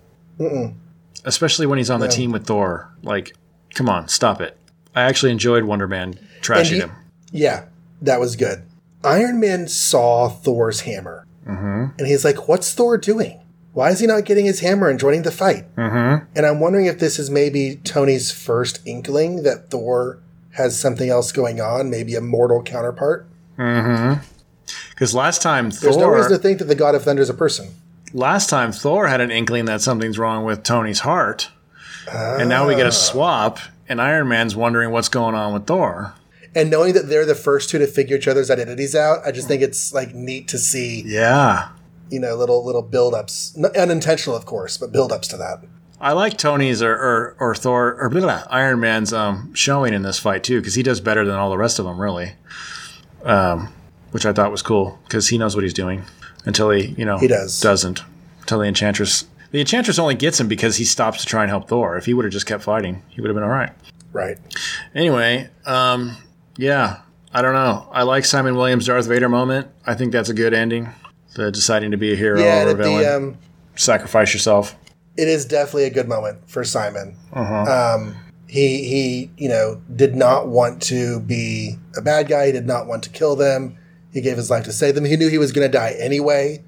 Especially when he's on the team with Thor. Like, come on, stop it. I actually enjoyed Wonder Man trashing he- him. Yeah, that was good. Iron Man saw Thor's hammer. Mm-hmm. And he's like, What's Thor doing? Why is he not getting his hammer and joining the fight? Mm-hmm. And I'm wondering if this is maybe Tony's first inkling that Thor has something else going on, maybe a mortal counterpart. Because last time There's no reason to think that the God of Thunder is a person. last time Thor had an inkling that something's wrong with Tony's heart, and now we get a swap, and Iron Man's wondering what's going on with Thor. And knowing that they're the first two to figure each other's identities out, I just think it's like neat to see, Yeah, you know, little little build-ups. Unintentional, of course, but build-ups to that. I like Tony's or or, or Thor or blah, blah, Iron Man's um, showing in this fight too because he does better than all the rest of them really, um, which I thought was cool because he knows what he's doing until he you know He does. doesn't until the Enchantress the Enchantress only gets him because he stops to try and help Thor. If he would have just kept fighting, he would have been all right. Right. Anyway, um, yeah, I don't know. I like Simon Williams' Darth Vader moment. I think that's a good ending. The deciding to be a hero Yeah, or a villain, the um, sacrifice yourself. it is definitely a good moment for Simon. Uh-huh. Um, he he, you know, did not want to be a bad guy. He did not want to kill them. He gave his life to save them. He knew he was going to die anyway.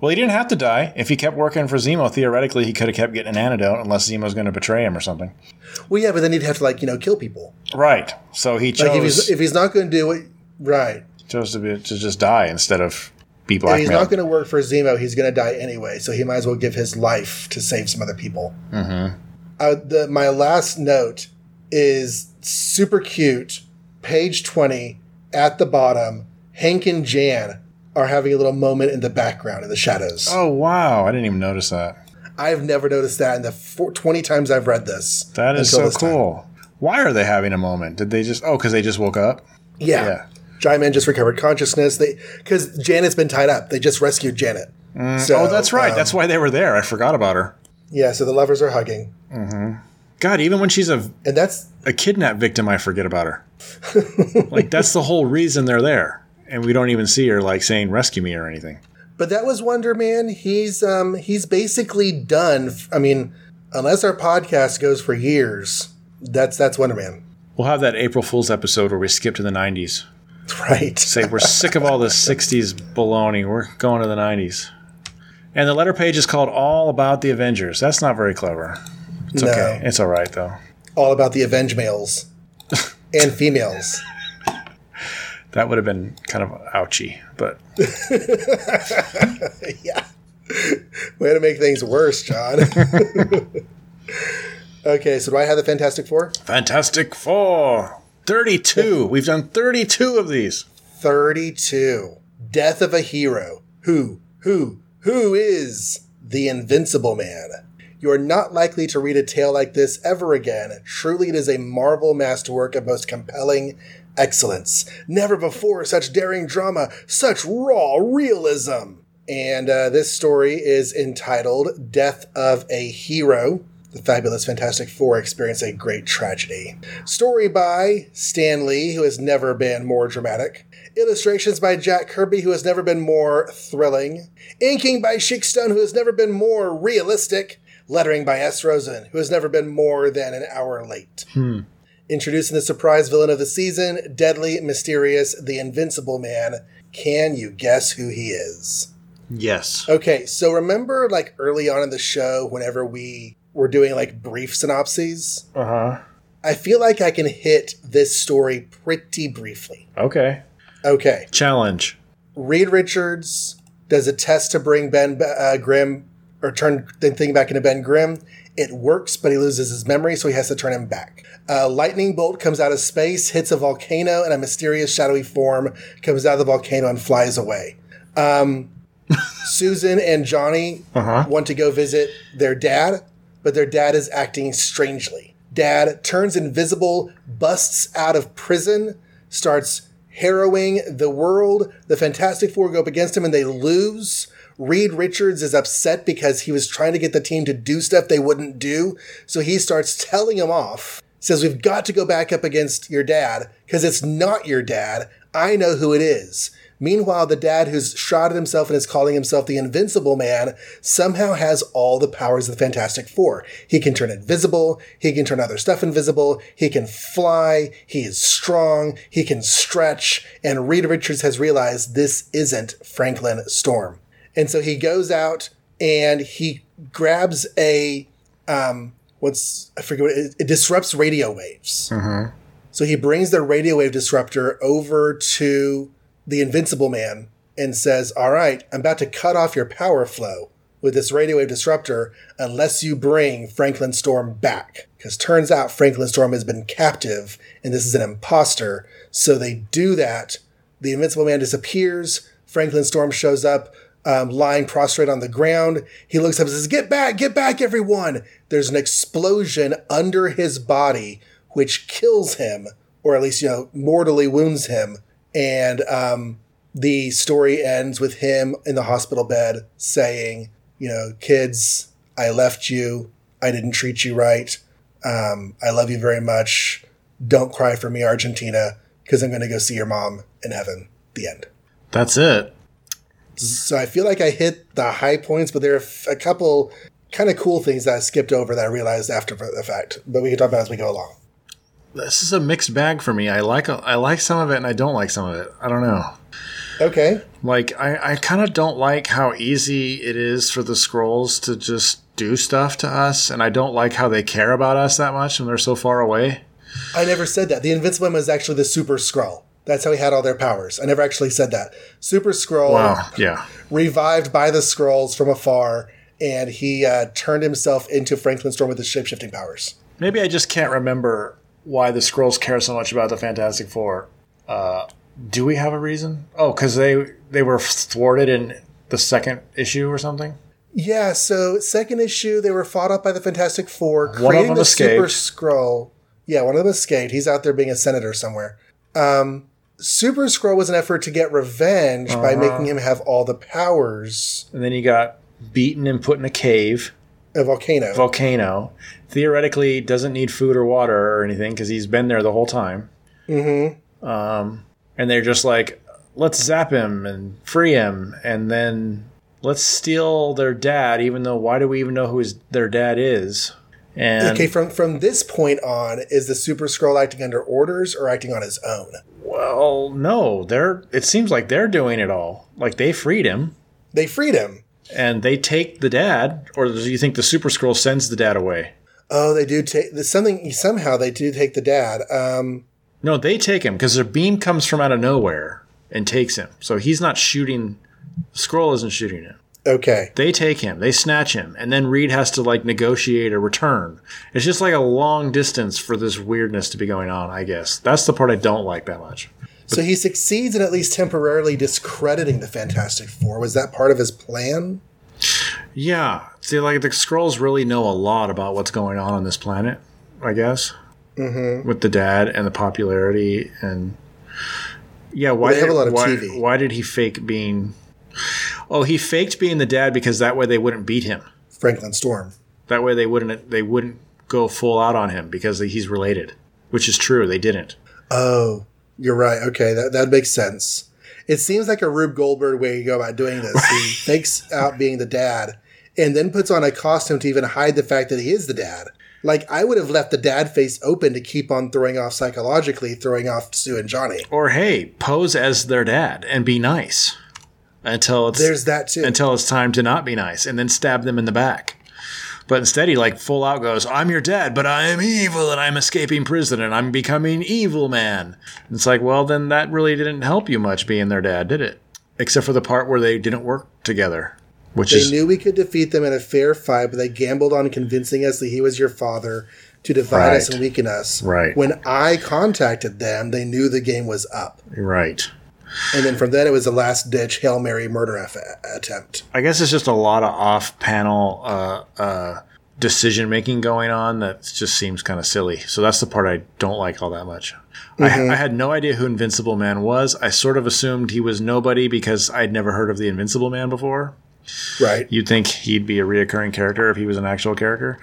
Well, he didn't have to die. If he kept working for Zemo, theoretically, he could have kept getting an antidote unless Zemo's going to betray him or something. Well, yeah, but then he'd have to like you know kill people. Right. So he Like if he's chose, if he's not going to do it, right? chose to, be, to just die instead of be If he's not going to work for Zemo, he's going to die anyway. So he might as well give his life to save some other people. Mm-hmm. Uh, the, my last note is super cute. Page twenty at the bottom. Hank and Jan are having a little moment in the background in the shadows. oh, wow. I didn't even notice that. I've never noticed that in the four, 20 times I've read this. That is so this time. cool. Why are they having a moment? Did they just, oh, because they just woke up? Yeah. Yeah. Giant Man just recovered consciousness. They because Janet's been tied up. They just rescued Janet. So, oh, that's right. um, that's why they were there. I forgot about her. yeah. So the lovers are hugging, God, even when she's a, and that's a kidnap victim, I forget about her. <laughs> like, that's the whole reason they're there. And we don't even see her, like, saying, rescue me or anything. But that was Wonder Man. He's um he's basically done. I mean, unless our podcast goes for years, that's that's Wonder Man, We'll have that April Fool's episode where we skip to the 90s. <laughs> right? Say, we're sick of all the 60s baloney. We're going to the 90s. And the letter page is called All About the Avengers. That's not very clever. It's No. okay. It's all right, though. All about the Avenge males <laughs> and females. That would have been kind of ouchy, but <laughs> yeah. Way to make things worse, John. <laughs> okay, so do I have the Fantastic Four? Fantastic Four. 32. We've done 32 of these. 32. Death of a hero. Who, who, who is the Invincible Man? You are not likely to read a tale like this ever again. Truly, it is a marvel masterwork of most compelling excellence. Never before such daring drama, such raw realism. And uh, this story is entitled Death of a Hero. the fabulous Fantastic Four experience a great tragedy. Story by Stan Lee, who has never been more dramatic. Illustrations by Jack Kirby, who has never been more thrilling. Inking by Chic Stone, who has never been more realistic. Lettering by S. Rosen, who has never been more than an hour late. Introducing the surprise villain of the season, Deadly, Mysterious, the Invincible Man. Can you guess who he is? Yes. Okay, so remember like early on in the show, whenever we were doing like brief synopses, Uh huh. I feel like I can hit this story pretty briefly. Okay. Okay, Challenge. Reed Richards does a test to bring Ben uh, Grimm or turn the thing back into Ben Grimm. It works, but he loses his memory, so he has to turn him back. A lightning bolt comes out of space, hits a volcano, and a mysterious shadowy form comes out of the volcano and flies away. Um, <laughs> Susan and Johnny Uh-huh. want to go visit their dad, but their dad is acting strangely. Dad turns invisible, busts out of prison, starts harrowing the world. The Fantastic Four go up against him and they lose. Reed Richards is upset because he was trying to get the team to do stuff they wouldn't do. So he starts telling him off. Says, We've got to go back up against your dad because it's not your dad. I know who it is. Meanwhile, the dad who's shrouded himself and is calling himself the Invincible Man somehow has all the powers of the Fantastic Four. He can turn invisible, he can turn other stuff invisible, he can fly, he is strong, he can stretch, and Reed Richards has realized this isn't Franklin Storm. And so he goes out and he grabs a um what's I forget what it, it disrupts radio waves. So he brings the radio wave disruptor over to the Invincible Man and says, All right, I'm about to cut off your power flow with this radio wave disruptor unless you bring Franklin Storm back. Because turns out Franklin Storm has been captive and this is an imposter. So they do that. The Invincible Man disappears. Franklin Storm shows up, um, lying prostrate on the ground. He looks up and says, Get back, get back, everyone. There's an explosion under his body, which kills him, or at least, you know, mortally wounds him. And um, the story ends with him in the hospital bed saying, You know, kids, I left you. I didn't treat you right. Um, I love you very much. Don't cry for me, Argentina, because I'm going to go see your mom in heaven. The end. That's it. So I feel like I hit the high points, but there are a couple kind of cool things that I skipped over that I realized after the fact. But we can talk about as we go along. This is a mixed bag for me. I like I like some of it and I don't like some of it. I don't know. Okay. Like I, I kind of don't like how easy it is for the Skrulls to just do stuff to us, and I don't like how they care about us that much when they're so far away. I never said that. The Invincible is actually the Super Skrull. That's how he had all their powers. I never actually said that. Super Skrull, Wow. Yeah. revived by the Skrulls from afar, and he uh, turned himself into Franklin Storm with his shapeshifting powers. Maybe I just can't remember why the Skrulls care so much about the Fantastic Four. Uh, do we have a reason? Oh, because they they were thwarted in the second issue or something. Yeah, so second issue, they were fought up by the Fantastic Four, of creating them the Super Skrull. Yeah, one of them escaped. He's out there being a senator somewhere. Um, Super Skrull was an effort to get revenge by Uh-huh. making him have all the powers. And then he got beaten and put in a cave, A volcano. volcano. Theoretically, doesn't need food or water or anything because he's been there the whole time. mm-hmm. Um, and they're just like, let's zap him and free him, and then let's steal their dad. Even though, why do we even know who his their dad is? And Okay, from from this point on, is the Super Skrull acting under orders or acting on his own? Well, no, they're. It seems like they're doing it all. Like they freed him, They freed him. and they take the dad, or do you think the Super Skrull sends the dad away? Oh, they do take something. Somehow they do take the dad. Um, No, they take him because their beam comes from out of nowhere and takes him. So he's not shooting. Skrull isn't shooting him. Okay, They take him, they snatch him, and then Reed has to like negotiate a return. It's just like a long distance for this weirdness to be going on, I guess. That's the part I don't like that much. so he succeeds in at least temporarily discrediting the Fantastic Four. Was that part of his plan? Yeah. See, like the Skrulls really know a lot about what's going on on this planet, I guess. Mm-hmm. With the dad and the popularity and yeah, why they have did, a lot of why, TV. why did he fake being? Oh, he faked being the dad because that way they wouldn't beat him. Franklin Storm. That way they wouldn't they wouldn't go full out on him because he's related, which is true. They didn't. Oh, you're right. Okay, that that makes sense. It seems like a Rube Goldberg way to go about doing this. He <laughs> fakes out being the dad and then puts on a costume to even hide the fact that he is the dad. Like I would have left the dad face open to keep on throwing off psychologically, throwing off Sue and Johnny. Or hey, pose as their dad and be nice until it's There's that too. until it's time to not be nice, and then stab them in the back. But instead, he like full out goes, "I'm your dad, but I am evil, and I'm escaping prison, and I'm becoming evil man." And it's like, well, then that really didn't help you much being their dad, did it? Except for the part where they didn't work together, which They is knew we could defeat them in a fair fight, but they gambled on convincing us that he was your father to divide us and weaken us. Right. When I contacted them, they knew the game was up. right. And then from then, it was a last ditch Hail Mary murder attempt. I guess it's just a lot of off-panel uh, uh, decision making going on that just seems kind of silly. So that's the part I don't like all that much. I, I had no idea who Invincible Man was. I sort of assumed he was nobody because I'd never heard of the Invincible Man before. Right. You'd think he'd be a reoccurring character if he was an actual character.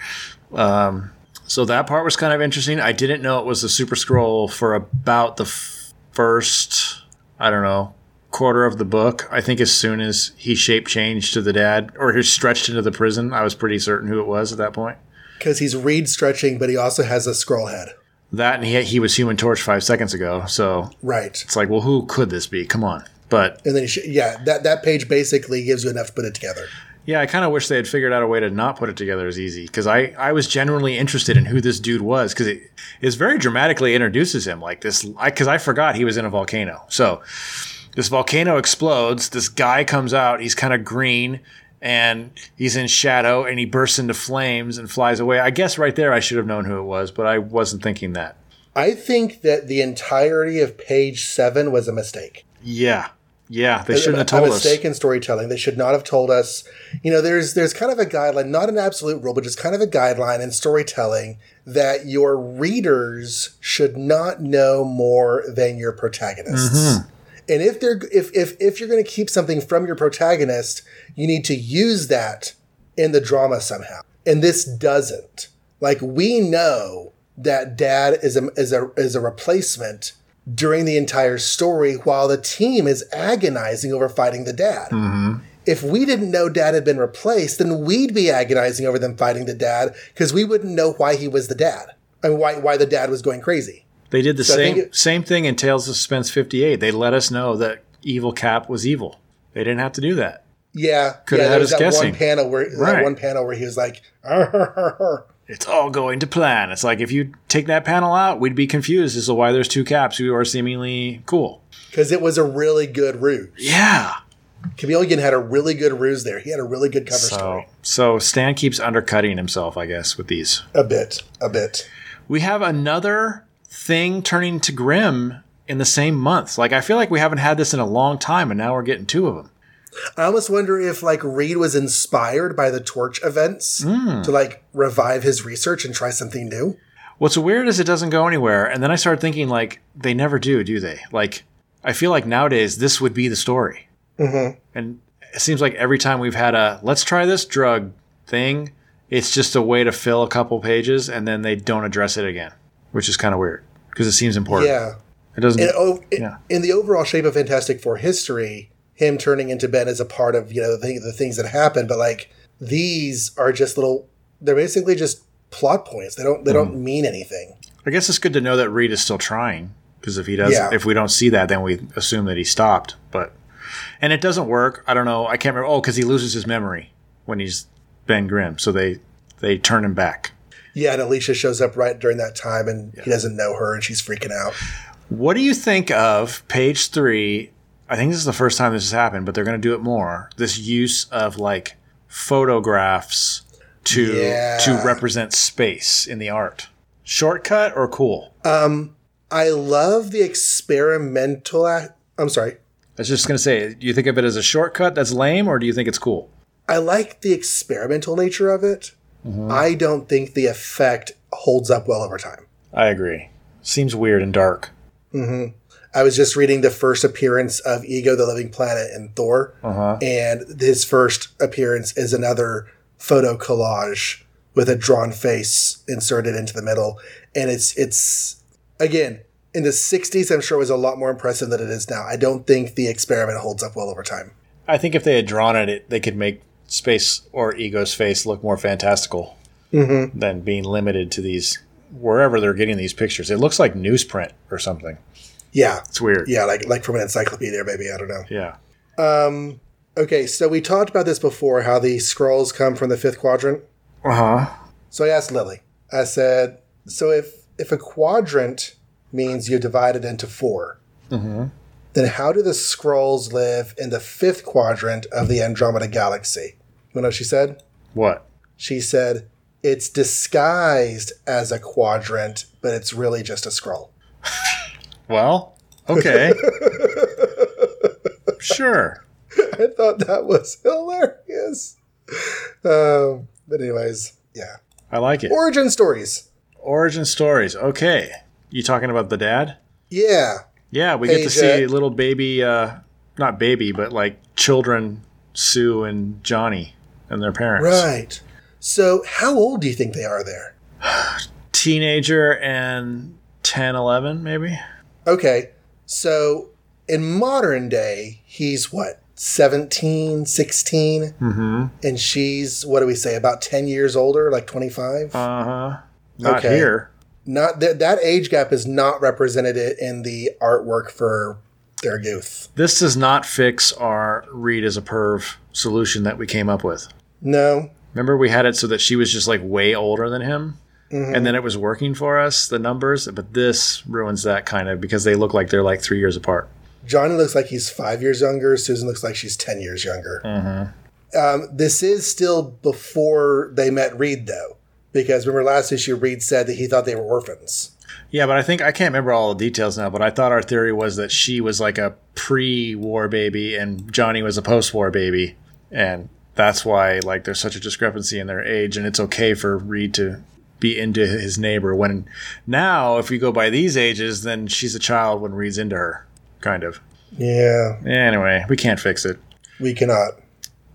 Um, so that part was kind of interesting. I didn't know it was the Super Skrull for about the f- first, I don't know, quarter of the book. I think as soon as he shape changed to the dad or he stretched into the prison, I was pretty certain who it was at that point. Because he's Reed stretching, but he also has a Skrull head. That and he, he was Human Torch five seconds ago. So Right. it's like, well, who could this be? Come on. But And then, he sh- yeah, that, that page basically gives you enough to put it together. Yeah, I kind of wish they had figured out a way to not put it together as easy because I, I was genuinely interested in who this dude was because it it is very dramatically introduces him like this because I, forgot he was in a volcano. So this volcano explodes. This guy comes out. He's kind of green and he's in shadow and he bursts into flames and flies away. I guess right there I should have known who it was, but I wasn't thinking that. I think that the entirety of page seven was a mistake. Yeah, yeah, they shouldn't have a told us. mistake in storytelling. They should not have told us. You know, there's there's kind of a guideline, not an absolute rule, but just kind of a guideline in storytelling that your readers should not know more than your protagonists. Mm-hmm. And if they're if if if you're going to keep something from your protagonist, you need to use that in the drama somehow. And this doesn't. Like we know that dad is a is a is a replacement during the entire story while the team is agonizing over fighting the dad. Mm-hmm. If we didn't know dad had been replaced, then we'd be agonizing over them fighting the dad because we wouldn't know why he was the dad and why why the dad was going crazy. They did the think same it- same thing in Tales of Suspense 58. They let us know that evil Cap was evil. They didn't have to do that. Yeah, Coulda yeah. had There was us that guessing. one panel where that one panel where he was like, <laughs> It's all going to plan. It's like if you take that panel out, we'd be confused as to why there's two caps who are seemingly cool. Because it was a really good ruse. Yeah. Chameleon had a really good ruse there. He had a really good cover So story. so Stan keeps undercutting himself, I guess, with these. A bit, a bit. We have another thing turning to Grimm in the same month. Like I feel like we haven't had this in a long time, and now we're getting two of them. I almost wonder if like Reed was inspired by the torch events to like revive his research and try something new. What's weird is it doesn't go anywhere, and then I started thinking like they never do, do they? Like I feel like nowadays this would be the story, mm-hmm. and it seems like every time we've had a let's try this drug thing, it's just a way to fill a couple pages, and then they don't address it again, which is kind of weird because it seems important. Yeah. it doesn't. Oh, i- Yeah. in the overall shape of Fantastic Four history, him turning into Ben is a part of you know the, thing, the things that happen. But like these are just little. They're basically just plot points. They don't. They Mm-hmm. don't mean anything. I guess it's good to know that Reed is still trying because if he does, Yeah. if we don't see that, then we assume that he stopped. But and it doesn't work. I don't know. I can't remember. Oh, because he loses his memory when he's Ben Grimm, so they they turn him back. Yeah, and Alicia shows up right during that time, and he doesn't know her, and she's freaking out. What do you think of page three? I think this is the first time this has happened, but they're going to do it more. This use of like photographs to Yeah. to represent space in the art. Shortcut or cool? Um, I love the experimental. Act- I'm sorry. I was just going to say, do you think of it as a shortcut that's lame, or do you think it's cool? I like the experimental nature of it. Mm-hmm. I don't think the effect holds up well over time. I agree. Seems weird and dark. I was just reading the first appearance of Ego, the Living Planet, in Thor, Uh-huh. and his first appearance is another photo collage with a drawn face inserted into the middle, and it's it's again in the '60s. I'm sure it was a lot more impressive than it is now. I don't think the experiment holds up well over time. I think if they had drawn it, it they could make space or ego's face look more fantastical than being limited to these wherever they're getting these pictures. It looks like newsprint or something. Yeah, It's weird. yeah, like like from an encyclopedia, maybe I don't know. Yeah. Um, okay, so we talked about this before. How the Skrulls come from the fifth quadrant. Uh huh. So I asked Lily. I said, "So if if a quadrant means you divide it into 4 then how do the Skrulls live in the fifth quadrant of the Andromeda Galaxy?" You know what she said? What? She said, "It's disguised as a quadrant, but it's really just a Skrull." <laughs> Well, okay. <laughs> sure. I thought that was hilarious. Um, but anyways, yeah. I like it. Origin stories. Origin stories. Okay. You talking about the dad? Yeah. Yeah, we get to see little baby, uh, not baby, but like children, Sue and Johnny and their parents. Right. So, how old do you think they are there? <sighs> Teenager and 10, 11, maybe? Okay. So, in modern day, he's what? 17, 16? Mm-hmm. And she's, what do we say, about 10 years older, like 25? Uh huh. Not Okay. here. not that that age gap is not represented in the artwork for their youth. This does not fix our Reed as a perv solution that we came up with. No. Remember, we had it so that she was just like way older than him, Mm-hmm. and then it was working for us, the numbers. But this ruins that kind of because they look like they're like three years apart. Johnny looks like he's five years younger. Susan looks like she's 10 years younger. Um, this is still before they met Reed, though, because remember last issue, Reed said that he thought they were orphans. Yeah, but I think I can't remember all the details now. But I thought our theory was that she was like a pre-war baby and Johnny was a post-war baby, and that's why like there's such a discrepancy in their age, and it's okay for Reed to be into his neighbor. When now, if we go by these ages, then she's a child when Reed's into her, kind of. Yeah, Anyway, we can't fix it. we cannot.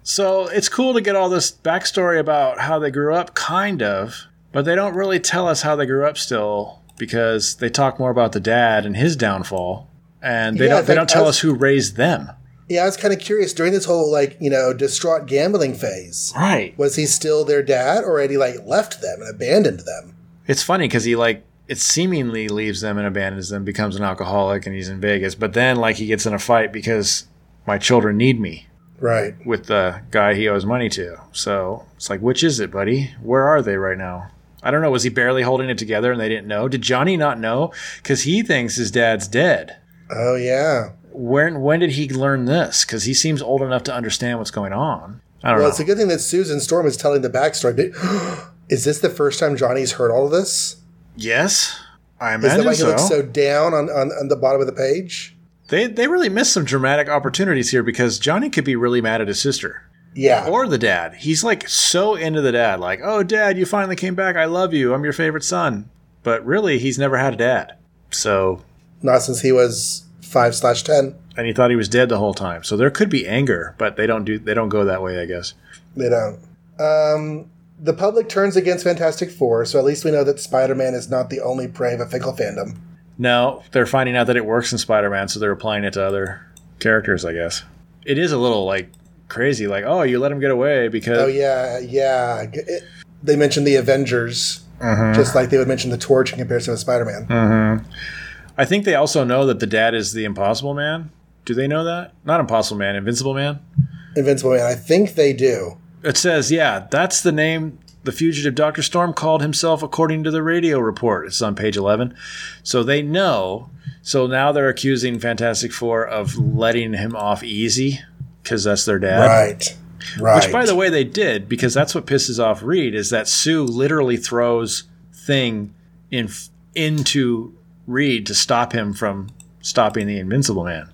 So it's cool to get all this backstory about how they grew up, kind of, but they don't really tell us how they grew up still because they talk more about the dad and his downfall, and they Yeah, don't they don't tell us who raised them. Yeah, I was kind of curious during this whole, like, you know, distraught gambling phase. Right. Was he still their dad or had he, like, left them and abandoned them? It's funny because he like it seemingly leaves them and abandons them, becomes an alcoholic, and he's in Vegas. But then like he gets in a fight because my children need me Right. with the guy he owes money to. So it's like, which is it, buddy? Where are they right now? I don't know. Was he barely holding it together and they didn't know? Did Johnny not know? Because he thinks his dad's dead. Oh, yeah. When when did he learn this? Because he seems old enough to understand what's going on. I don't Well, know. it's a good thing that Susan Storm is telling the backstory. <gasps> Is this the first time Johnny's heard all of this? yes, I Is that imagine why he so. looks so down on, on, on the bottom of the page? They they really missed some dramatic opportunities here because Johnny could be really mad at his sister. Yeah. or the dad. He's like so into the dad, like, "Oh, dad, you finally came back. I love you. I'm your favorite son." But really, he's never had a dad. So, Not since he was 5 slash 10. and he thought he was dead the whole time. So there could be anger, but they don't do they don't go that way, I guess. They don't. Um, the public turns against Fantastic Four, so at least we know that Spider Man is not the only prey of a fickle fandom. No, they're finding out that it works in Spider-Man, so they're applying it to other characters, I guess. It is a little like crazy, like, "Oh, you let him get away because Oh, yeah, yeah. It, they mentioned the Avengers, Mm-hmm. just like they would mention the Torch in comparison with Spider Man. I think they also know that the dad is the Impossible Man. Do they know that? Not Impossible Man, Invincible Man. Invincible Man, I think they do. It says, yeah, that's the name the fugitive Dr. Storm called himself according to the radio report. It's on page 11. So they know. So now they're accusing Fantastic Four of letting him off easy because that's their dad. Right. Right. Which, by the way, they did because that's what pisses off Reed is that Sue literally throws Thing in into Reed to stop him from stopping the Invincible Man.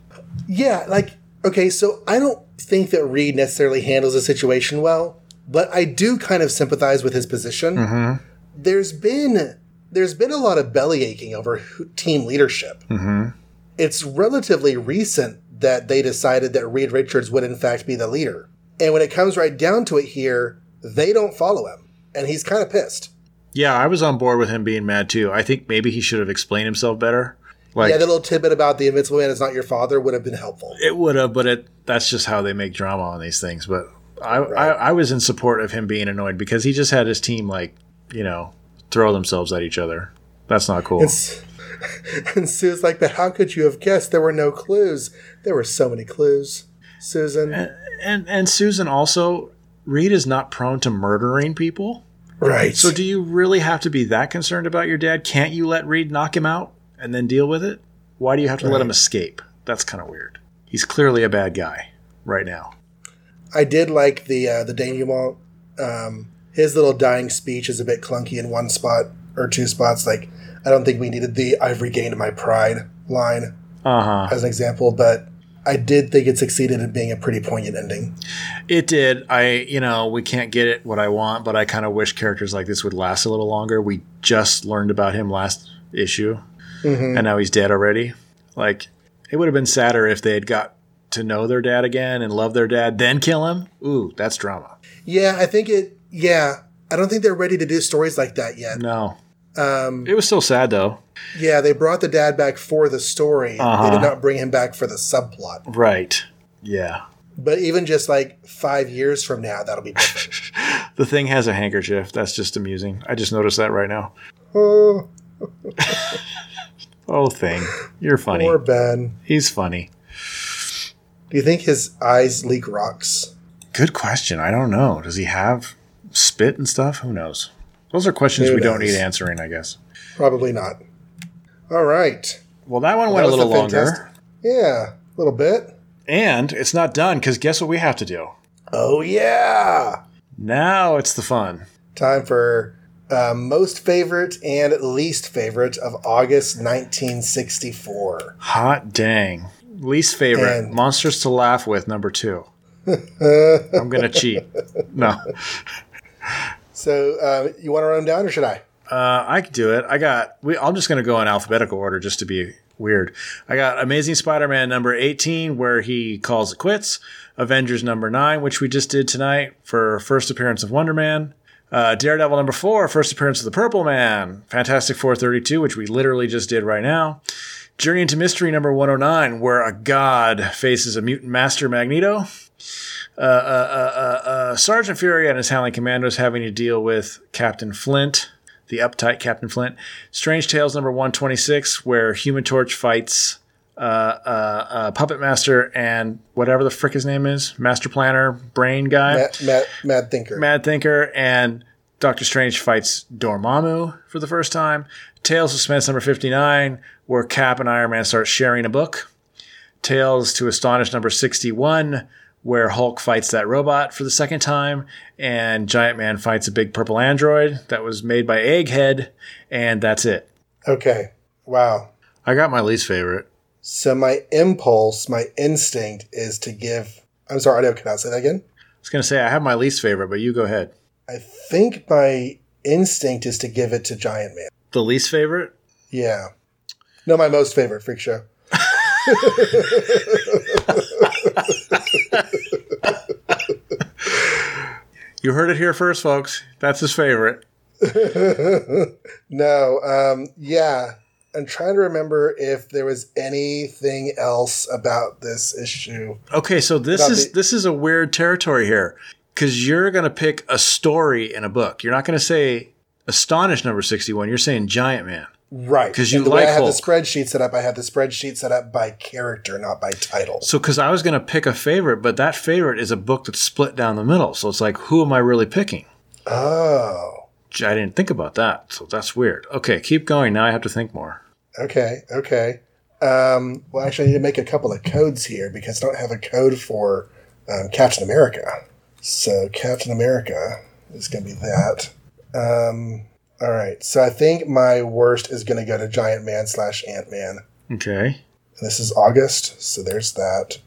Yeah, like okay, so I don't think that Reed necessarily handles the situation well, but I do kind of sympathize with his position. Mm-hmm. There's been there's been a lot of belly aching over team leadership. Mm-hmm. It's relatively recent that they decided that Reed Richards would in fact be the leader, and when it comes right down to it, here they don't follow him, and he's kind of pissed. Yeah, I was on board with him being mad too. I think maybe he should have explained himself better. Like yeah, the little tidbit about the Invincible Man is not your father would have been helpful. it would have, but it that's just how they make drama on these things. But I, I I was in support of him being annoyed because he just had his team like you know throw themselves at each other. That's not cool. And, S- <laughs> and Sue's like, but how could you have guessed there were no clues? There were so many clues, Susan. and and Susan also Reed is not prone to murdering people. Right. So do you really have to be that concerned about your dad? Can't you let Reed knock him out and then deal with it? Why do you have to let him escape? That's kind of weird. He's clearly a bad guy right now. I did like the uh, the denouement. Um, his little dying speech is a bit clunky in one spot or two spots. Like, I don't think we needed the "I've regained my pride" line Uh huh. as an example, but I did think it succeeded in being a pretty poignant ending. It did. I, you know, we can't get it what I want, but I kind of wish characters like this would last a little longer. We just learned about him last issue, Mhm. and now he's dead already. Like, it would have been sadder if they had got to know their dad again and love their dad, then kill him. Ooh, that's drama. Yeah, I think it. Yeah, I don't think they're ready to do stories like that yet. No, Um, it was still sad though. yeah, they brought the dad back for the story. Uh-huh. They did not bring him back for the subplot. Right. Yeah. But even just like five years from now, that'll be different. <laughs> The thing has a handkerchief. That's just amusing. I just noticed that right now. oh, <laughs> Oh, thing. You're funny. poor Ben. He's funny. Do you think his eyes leak rocks? Good question. I don't know. Does he have spit and stuff? Who knows? Those are questions Who we don't need answering, I guess. Probably not. All right. Well, that one Well, went a that was little a longer. Yeah, a little bit. And it's not done because guess what we have to do? Oh, yeah. Now it's the fun. Time for uh, most favorite and least favorite of August 1964. Hot dang. Least favorite And- Monsters to Laugh with, number two. <laughs> I'm going to cheat. No. So, uh, you want to run them down or should I? Uh, I could do it. I got. We, I'm just going to go in alphabetical order just to be weird. I got Amazing Spider-Man number 18, where he calls it quits. Avengers number nine, which we just did tonight for first appearance of Wonder Man. Uh, Daredevil number four, first appearance of the Purple Man. Fantastic Four 32, which we literally just did right now. Journey into Mystery number 109, where a god faces a mutant master Magneto. Uh, uh, uh, uh, uh, Sergeant Fury and his Howling Commandos having to deal with Captain Flint, the uptight Captain Flint. Strange Tales number 126, where Human Torch fights uh, uh, uh, Puppet Master and whatever the frick his name is, Master Planner, Brain Guy. Matt, Matt, Mad Thinker. Mad Thinker and Doctor Strange fights Dormammu for the first time. Tales of Suspense number 59, where Cap and Iron Man start sharing a book. Tales to Astonish number 61, where Hulk fights that robot for the second time. And Giant Man fights a big purple android that was made by Egghead. And that's it. Okay. Wow. I got my least favorite. So, my impulse, my instinct is to give. I'm sorry, audio cut out. Say that again. I was going to say I have my least favorite, but you go ahead. I think my instinct is to give it to Giant Man. The least favorite? Yeah. No, my most favorite freak show. <laughs> <laughs> You heard it here first, folks. That's his favorite. <laughs> no, um, yeah. I'm trying to remember if there was anything else about this issue. Okay, so this About is the- this is a weird territory here because you're going to pick a story in a book. You're not going to say Astonish number sixty one. You're saying Giant Man. Right. 'Cause you And the way like I have Hulk. the spreadsheet set up, I have the spreadsheet set up by character, not by title. So because I was going to pick a favorite, but that favorite is a book that's split down the middle. So it's like, who am I really picking? Oh. I didn't think about that. So that's weird. Okay, keep going. Now I have to think more. Okay, okay. Um, well, actually, I need to make a couple of codes here because I don't have a code for um, Captain America. So Captain America is going to be that. Um, all right. So I think my worst is going to go to Giant Man slash Ant Man. Okay. This is August, so there's that.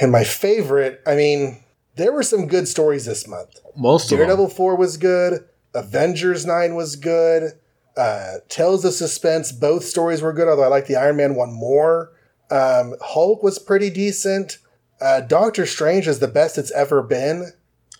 And my favorite, I mean, there were some good stories this month. Most of them. Daredevil 4 was good. Avengers 9 was good. Uh, Tales of Suspense, both stories were good, although I like the Iron Man one more. Um, Hulk was pretty decent. Uh, Doctor Strange is the best it's ever been.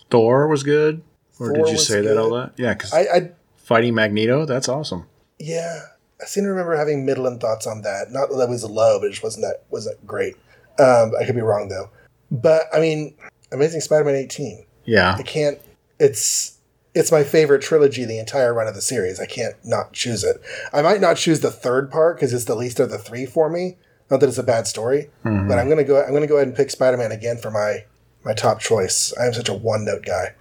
Thor was good. Or Four did you say that all that? Yeah, because I, I fighting Magneto, that's awesome. yeah, I seem to remember having middling thoughts on that. Not that it was low, but it just wasn't that wasn't great. Um, I could be wrong though. But I mean, Amazing Spider-Man 18. Yeah. I can't. It's it's my favorite trilogy the entire run of the series. I can't not choose it. I might not choose the third part because it's the least of the three for me. Not that it's a bad story, but I'm gonna go. I'm gonna go ahead and pick Spider-Man again for my my top choice. I am such a one-note guy.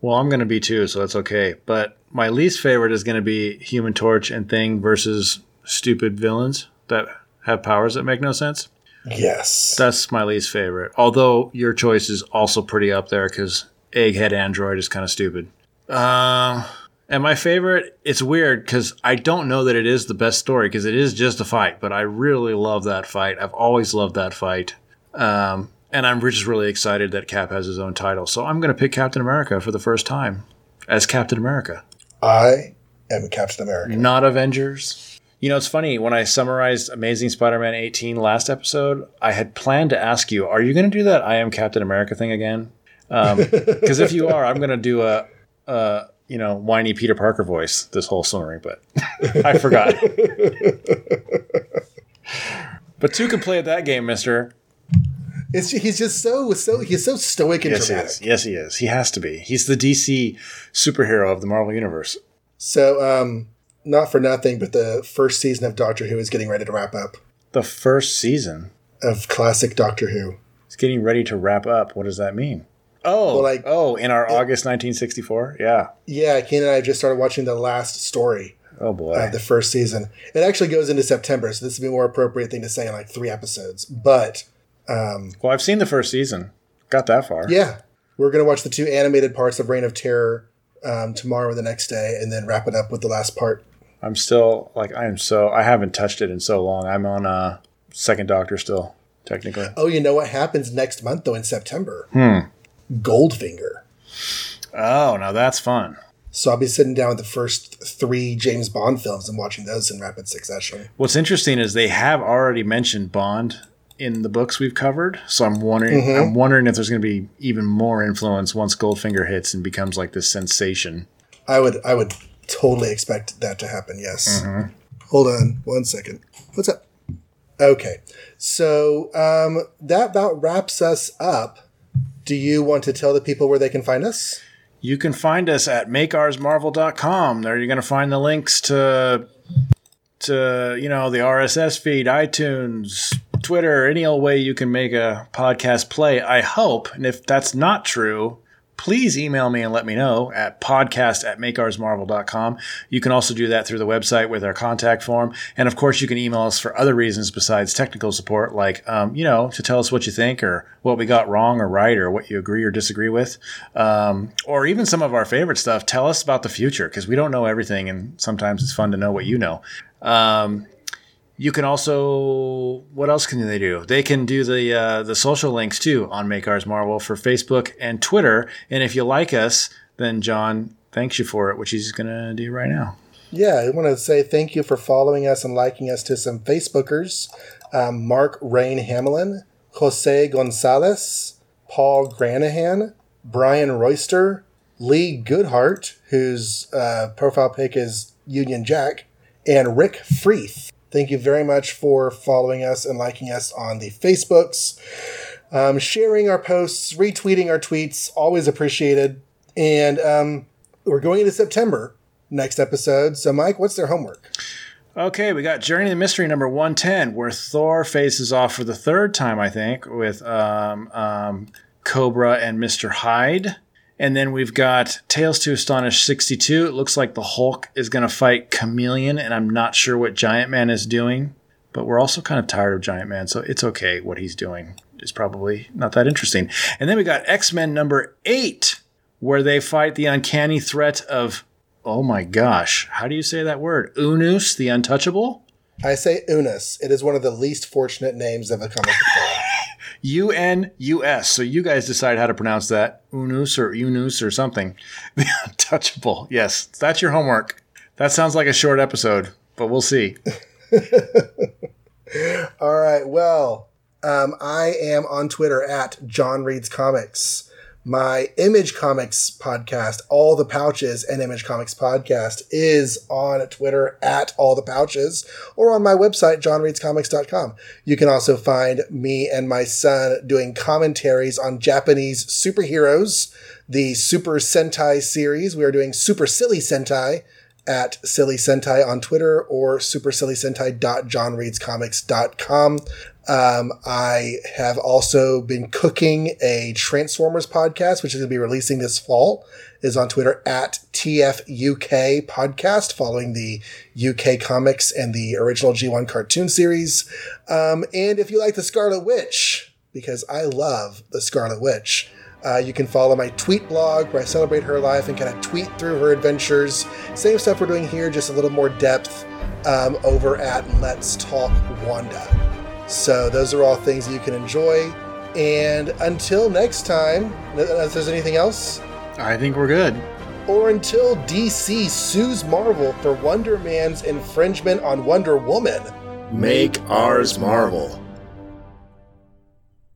Well, I'm going to be too, so that's okay. But my least favorite is going to be Human Torch and Thing versus stupid villains that have powers that make no sense. Yes. That's my least favorite. Although your choice is also pretty up there because Egghead Android is kind of stupid. Uh, and my favorite, it's weird because I don't know that it is the best story because it is just a fight, but I really love that fight. I've always loved that fight. Um, and I'm just really excited that Cap has his own title. So I'm going to pick Captain America for the first time as Captain America, I am Captain America. not Avengers. You know, it's funny. When I summarized Amazing Spider Man 18 last episode, I had planned to ask you, are you going to do that I am Captain America thing again? Um, <laughs> because if you are, I'm going to do a, a, you know, whiny Peter Parker voice this whole summary, but I forgot. <laughs> but two can play at that game, mister. It's he's just so so he's so stoic and Yes, he dramatic. is. Yes, he is. He has to be. He's the DC superhero of the Marvel Universe. So um, not for nothing, but the first season of Doctor Who is getting ready to wrap up. The first season Of classic Doctor Who. is getting ready to wrap up. What does that mean? Oh, Well, like- oh, in our August 1964. Yeah. Yeah, Keen and I just started watching the last story Oh boy. of the first season. It actually goes into September, so this would be a more appropriate thing to say in like three episodes. But well, I've seen the first season. Got that far. yeah, we're gonna watch the two animated parts of Reign of Terror um, tomorrow or the next day, and then wrap it up with the last part. I'm still like I am so I haven't touched it in so long. I'm on uh second Doctor still technically. Oh, you know what happens next month though in September? Hmm. Goldfinger. Oh, now that's fun. So I'll be sitting down with the first three James Bond films and watching those in rapid succession. What's interesting is they have already mentioned Bond in the books we've covered. So I'm wondering I'm wondering if there's going to be even more influence once Goldfinger hits and becomes like this sensation. I would I would totally expect that to happen. Yes. Hold on one second. What's up? Okay. So um, that about wraps us up. Do you want to tell the people where they can find us? You can find us at makeoursmarvel.com. There you're going to find the links to to you know the RSS feed, iTunes, Twitter, or any old way you can make a podcast play. I hope, and if that's not true, please email me and let me know at podcast at makeoursmarvel.com. You can also do that through the website with our contact form. And of course, you can email us for other reasons besides technical support, like, um, you know, to tell us what you think or what we got wrong or right or what you agree or disagree with. Um, or even some of our favorite stuff. Tell us about the future because we don't know everything. And sometimes it's fun to know what you know. Um, you can also what else can they do? They can do the uh, the social links too on Make Ours Marvel for Facebook and Twitter. And if you like us, then John thanks you for it, which he's gonna do right now. Yeah, I want to say thank you for following us and liking us to some Facebookers um, Mark Rain Hamelin, Jose Gonzalez, Paul Granahan, Brian Royster, Lee Goodhart, whose uh, profile pic is Union Jack, and Rick Freeth. Thank you very much for following us and liking us on the Facebooks, um, sharing our posts, retweeting our tweets, always appreciated. And um, we're going into September next episode. So, Mike, what's their homework? Okay, we got Journey to the Mystery number 110, where Thor faces off for the third time, I think, with um, um, Cobra and Mr. Hyde. And then we've got Tales to Astonish 62. It looks like the Hulk is going to fight Chameleon, and I'm not sure what Giant Man is doing. But we're also kind of tired of Giant Man, so it's okay what he's doing. It's probably not that interesting. And then we got X Men number 8, where they fight the uncanny threat of, oh my gosh, how do you say that word? Unus, the Untouchable? I say Unus. It is one of the least fortunate names of a comic book. U N U S. So you guys decide how to pronounce that. Unus or Unus or something. <laughs> The Untouchable. Yes, that's your homework. That sounds like a short episode, but we'll see. <laughs> All right. Well, um, I am on Twitter at John Reads Comics. My Image Comics podcast, All the Pouches and Image Comics podcast, is on Twitter at All the Pouches or on my website, johnreadscomics.com. You can also find me and my son doing commentaries on Japanese superheroes, the Super Sentai series. We are doing Super Silly Sentai at Silly Sentai on Twitter or supersillysentai.johnreadscomics.com. Um, I have also been cooking a Transformers podcast, which is going to be releasing this fall. Is on Twitter at TFUK podcast, following the UK comics and the original G1 cartoon series. Um, and if you like the Scarlet Witch, because I love the Scarlet Witch, uh, you can follow my tweet blog where I celebrate her life and kind of tweet through her adventures. Same stuff we're doing here, just a little more depth um, over at Let's Talk Wanda. So those are all things that you can enjoy. And until next time, uh, if there's anything else, I think we're good. Or until DC sues Marvel for Wonder Man's infringement on Wonder Woman. Make ours Marvel.